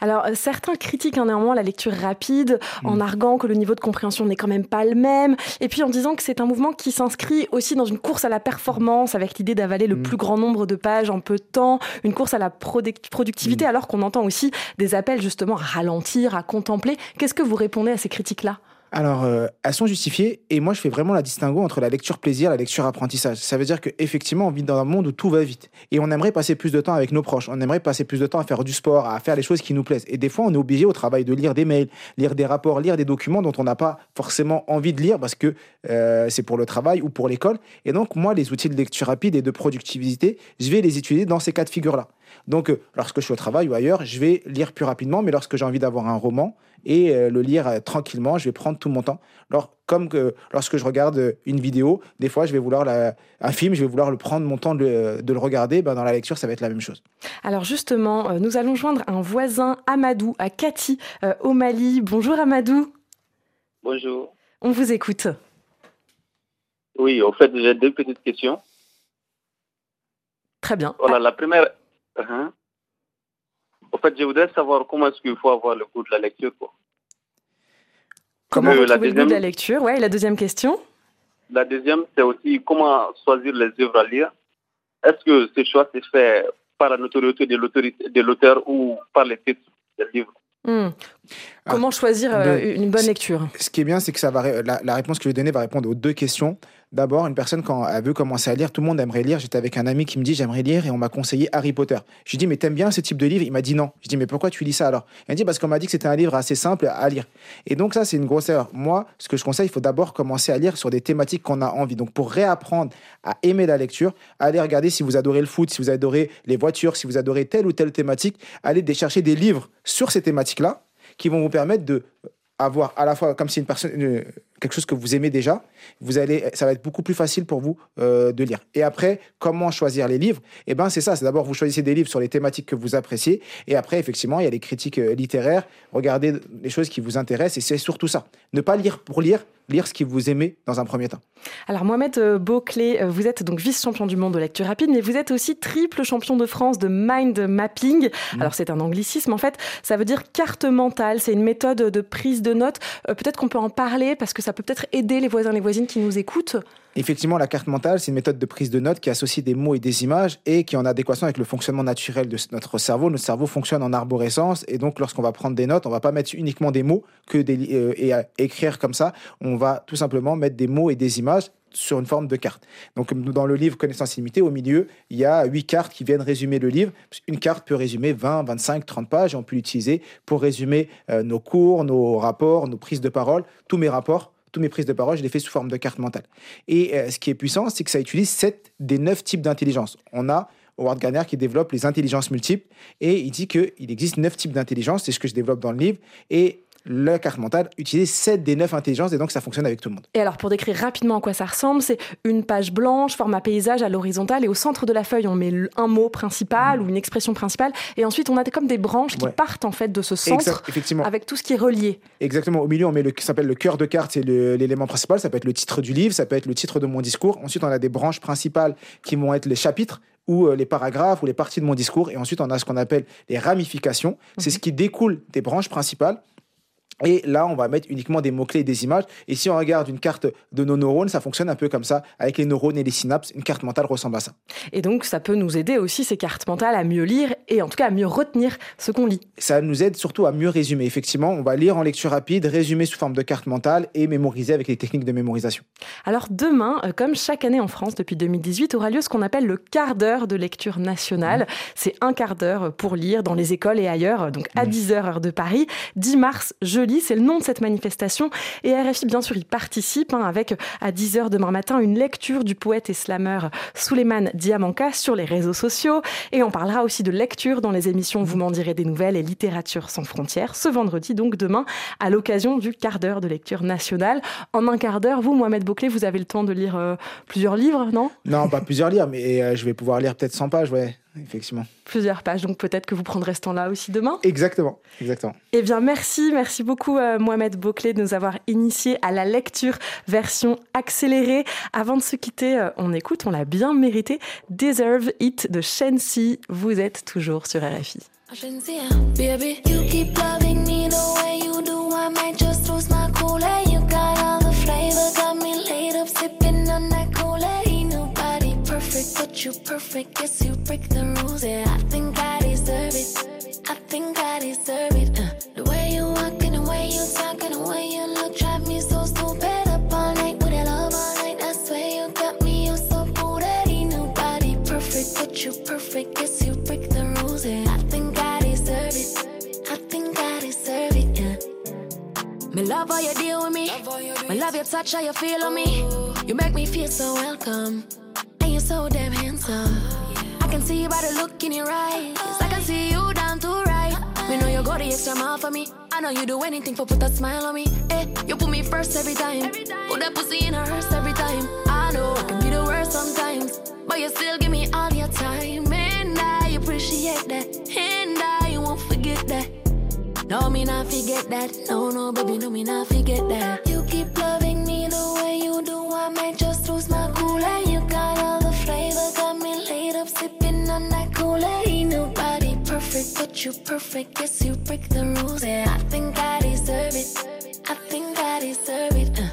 Alors, euh, certains critiquent hein, néanmoins la lecture rapide, en mm. arguant que le niveau de compréhension n'est quand même pas le même, et puis en disant que c'est un mouvement qui s'inscrit aussi dans une course à la performance, avec l'idée d'avaler le mm. plus grand nombre de pages en peu de temps, une course à la productivité, mm. alors qu'on entend aussi des appels justement à ralentir, à contempler. Qu'est-ce que vous répondez à ces critiques-là? Alors, euh, elles sont justifiées et moi je fais vraiment la distinguo entre la lecture plaisir et la lecture apprentissage. Ça veut dire qu'effectivement, on vit dans un monde où tout va vite et on aimerait passer plus de temps avec nos proches, on aimerait passer plus de temps à faire du sport, à faire les choses qui nous plaisent. Et des fois, on est obligé au travail de lire des mails, lire des rapports, lire des documents dont on n'a pas forcément envie de lire parce que euh, c'est pour le travail ou pour l'école. Et donc, moi, les outils de lecture rapide et de productivité, je vais les utiliser dans ces cas de figure-là. Donc, euh, lorsque je suis au travail ou ailleurs, je vais lire plus rapidement, mais lorsque j'ai envie d'avoir un roman et euh, le lire euh, tranquillement, je vais prendre tout mon temps. Alors, comme que lorsque je regarde une vidéo, des fois, je vais vouloir un film, je vais vouloir le prendre mon temps de, le regarder. Ben, dans la lecture, ça va être la même chose. Alors, justement, nous allons joindre un voisin, Amadou, à Kati, au Mali. Bonjour, Amadou. Bonjour. On vous écoute. Oui, en fait, j'ai deux petites questions. Très bien. Voilà, la première, Uh-huh. En fait, je voudrais savoir comment est-ce qu'il faut avoir le goût de la lecture. Quoi. Comment euh, retrouver le goût de la lecture? Ouais, et la deuxième question? La deuxième, c'est aussi comment choisir les œuvres à lire. Est-ce que ce choix s'est fait par la notoriété de l'auteur ou par les titres des livres? Hmm. Comment choisir euh, une bonne lecture? Ce qui est bien, c'est que ça va, la, la, réponse que je vais donner va répondre aux deux questions. D'abord, une personne, quand elle veut commencer à lire, tout le monde aimerait lire. J'étais avec un ami qui me dit j'aimerais lire et on m'a conseillé Harry Potter. Je lui dis mais t'aimes bien ce type de livre? Il m'a dit non. Je dis mais pourquoi tu lis ça alors? Il m'a dit parce qu'on m'a dit que c'était un livre assez simple à lire. Et donc ça, c'est une grosse erreur. Moi, ce que je conseille, il faut d'abord commencer à lire sur des thématiques qu'on a envie. Donc pour réapprendre à aimer la lecture, allez regarder si vous adorez le foot, si vous adorez les voitures, si vous adorez telle ou telle thématique, allez chercher des livres sur ces thématiques-là qui vont vous permettre de avoir à la fois comme si une personne quelque chose que vous aimez déjà, vous allez, ça va être beaucoup plus facile pour vous euh, de lire. Et après, comment choisir les livres? Eh ben, c'est ça. C'est d'abord vous choisissez des livres sur les thématiques que vous appréciez, et après, effectivement, il y a les critiques euh, littéraires. Regardez les choses qui vous intéressent, et c'est surtout ça. Ne pas lire pour lire, lire ce que vous aimez dans un premier temps. Alors Mohamed euh, Beauclé, vous êtes donc vice-champion du monde de lecture rapide, mais vous êtes aussi triple champion de France de mind mapping. Mmh. Alors c'est un anglicisme en fait, ça veut dire carte mentale, c'est une méthode de prise de notes. Peut-être qu'on peut en parler parce que ça peut peut-être aider les voisins, les voisines qui nous écoutent Effectivement, la carte mentale, c'est une méthode de prise de notes qui associe des mots et des images et qui est en adéquation avec le fonctionnement naturel de notre cerveau. Notre cerveau fonctionne en arborescence et donc lorsqu'on va prendre des notes, on va pas mettre uniquement des mots que euh, et écrire comme ça. On va tout simplement mettre des mots et des images sur une forme de carte. Donc, dans le livre Connaissance limitée, au milieu, il y a huit cartes qui viennent résumer le livre. Une carte peut résumer 20, 25, 30 pages et on peut l'utiliser pour résumer euh, nos cours, nos rapports, nos prises de parole, tous mes rapports toutes mes prises de parole, je les fais sous forme de carte mentale. Et euh, ce qui est puissant, c'est que ça utilise 7 des 9 types d'intelligence. On a Howard Gardner qui développe les intelligences multiples et il dit qu'il existe 9 types d'intelligence, c'est ce que je développe dans le livre. Et la carte mentale utilise 7 des 9 intelligences et donc ça fonctionne avec tout le monde. Et alors pour décrire rapidement à quoi ça ressemble, c'est une page blanche, format paysage à l'horizontale et au centre de la feuille on met un mot principal ou une expression principale et ensuite on a comme des branches qui partent en fait de ce centre avec tout ce qui est relié. Exactement, au milieu on met le qui s'appelle le cœur de carte, c'est l'élément principal, ça peut être le titre du livre, ça peut être le titre de mon discours. Ensuite on a des branches principales qui vont être les chapitres ou euh, les paragraphes ou les parties de mon discours et ensuite on a ce qu'on appelle les ramifications, c'est mhm. ce qui découle des branches principales Et là, on va mettre uniquement des mots-clés et des images. Et si on regarde une carte de nos neurones, ça fonctionne un peu comme ça, avec les neurones et les synapses. Une carte mentale ressemble à ça. Et donc, ça peut nous aider aussi, ces cartes mentales, à mieux lire et en tout cas à mieux retenir ce qu'on lit. Ça nous aide surtout à mieux résumer. Effectivement, on va lire en lecture rapide, résumer sous forme de carte mentale et mémoriser avec les techniques de mémorisation. Alors demain, euh, comme chaque année en France depuis 2018, aura lieu ce qu'on appelle le quart d'heure de lecture nationale. Mmh. C'est un quart d'heure pour lire dans les écoles et ailleurs, donc à 10h mmh. heure de Paris. 10 mars, je c'est le nom de cette manifestation. Et RFI, bien sûr, y participe hein, avec à 10h demain matin une lecture du poète et slammer Suleiman Diamanka sur les réseaux sociaux. Et on parlera aussi de lecture dans les émissions Vous m'en direz des nouvelles et Littérature sans frontières ce vendredi, donc demain, à l'occasion du quart d'heure de lecture nationale. En un quart d'heure, vous, Mohamed Bouclé, vous avez le temps de lire euh, plusieurs livres, non? Non, pas plusieurs livres, mais euh, je vais pouvoir lire peut-être 100 pages, ouais effectivement. Plusieurs pages, donc peut-être que vous prendrez ce temps-là aussi demain. Exactement, exactement. Eh bien, merci, merci beaucoup euh, Mohamed Bouclé de nous avoir initié à la lecture version accélérée. Avant de se quitter, euh, on écoute, on l'a bien mérité, Deserve It de Shensi. Vous êtes toujours sur RFI. You perfect, guess you break the rules. Yeah, I think I deserve it. I think I deserve it. Uh, the way you walk and the way you talk and the way you look drive me so stupid. Up all night with that love all night. I swear you got me, You're so cool that ain't nobody perfect, but you perfect, guess you break the rules. Yeah, I think I deserve it. I think I deserve it. Yeah. Me love how you deal with me. Me love your touch, how you feel on me. You make me feel so welcome And you're so damn handsome. I can see by the look in your eyes. I can see you down to right. We know you go the extra mile for me. I know you do anything for put a smile on me. Eh, you put me first every time. Put that pussy in a hearse every time. I know I can be the worst sometimes, but you still give me all your time, and I appreciate that, and I won't forget that. No, me not forget that. No, no, baby, no, me not forget that. You keep loving me the way you do. I might just lose my cool but you perfect. Guess you break the rules. Yeah, I think I deserve it. I think I deserve it. Uh,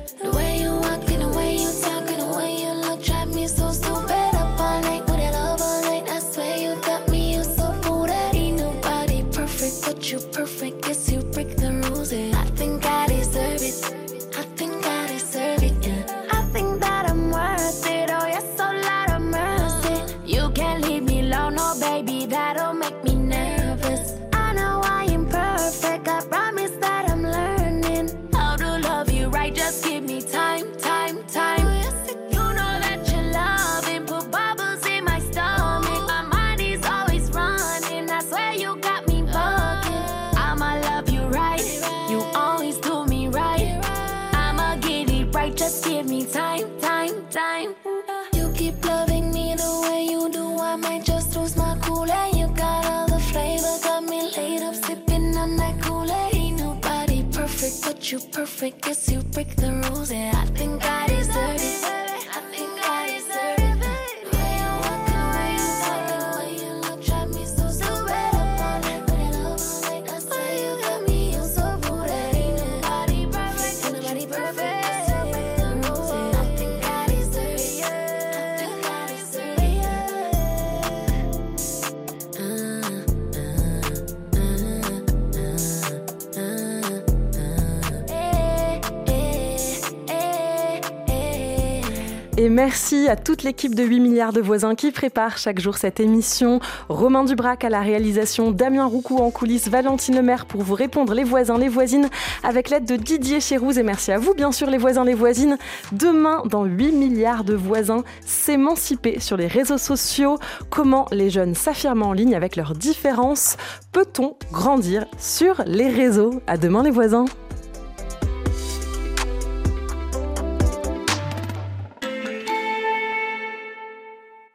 you perfect. Guess you break the rules, yeah. I think merci à toute l'équipe de 8 milliards de voisins qui prépare chaque jour cette émission. Romain Dubrac à la réalisation, Damien Roucou en coulisses, Valentine Lemaire pour vous répondre les voisins, les voisines avec l'aide de Didier Chérouz. Et merci à vous, bien sûr, les voisins, les voisines. Demain, dans 8 milliards de voisins, s'émanciper sur les réseaux sociaux. Comment les jeunes s'affirment en ligne avec leurs différences. Peut-on grandir sur les réseaux? À demain, les voisins.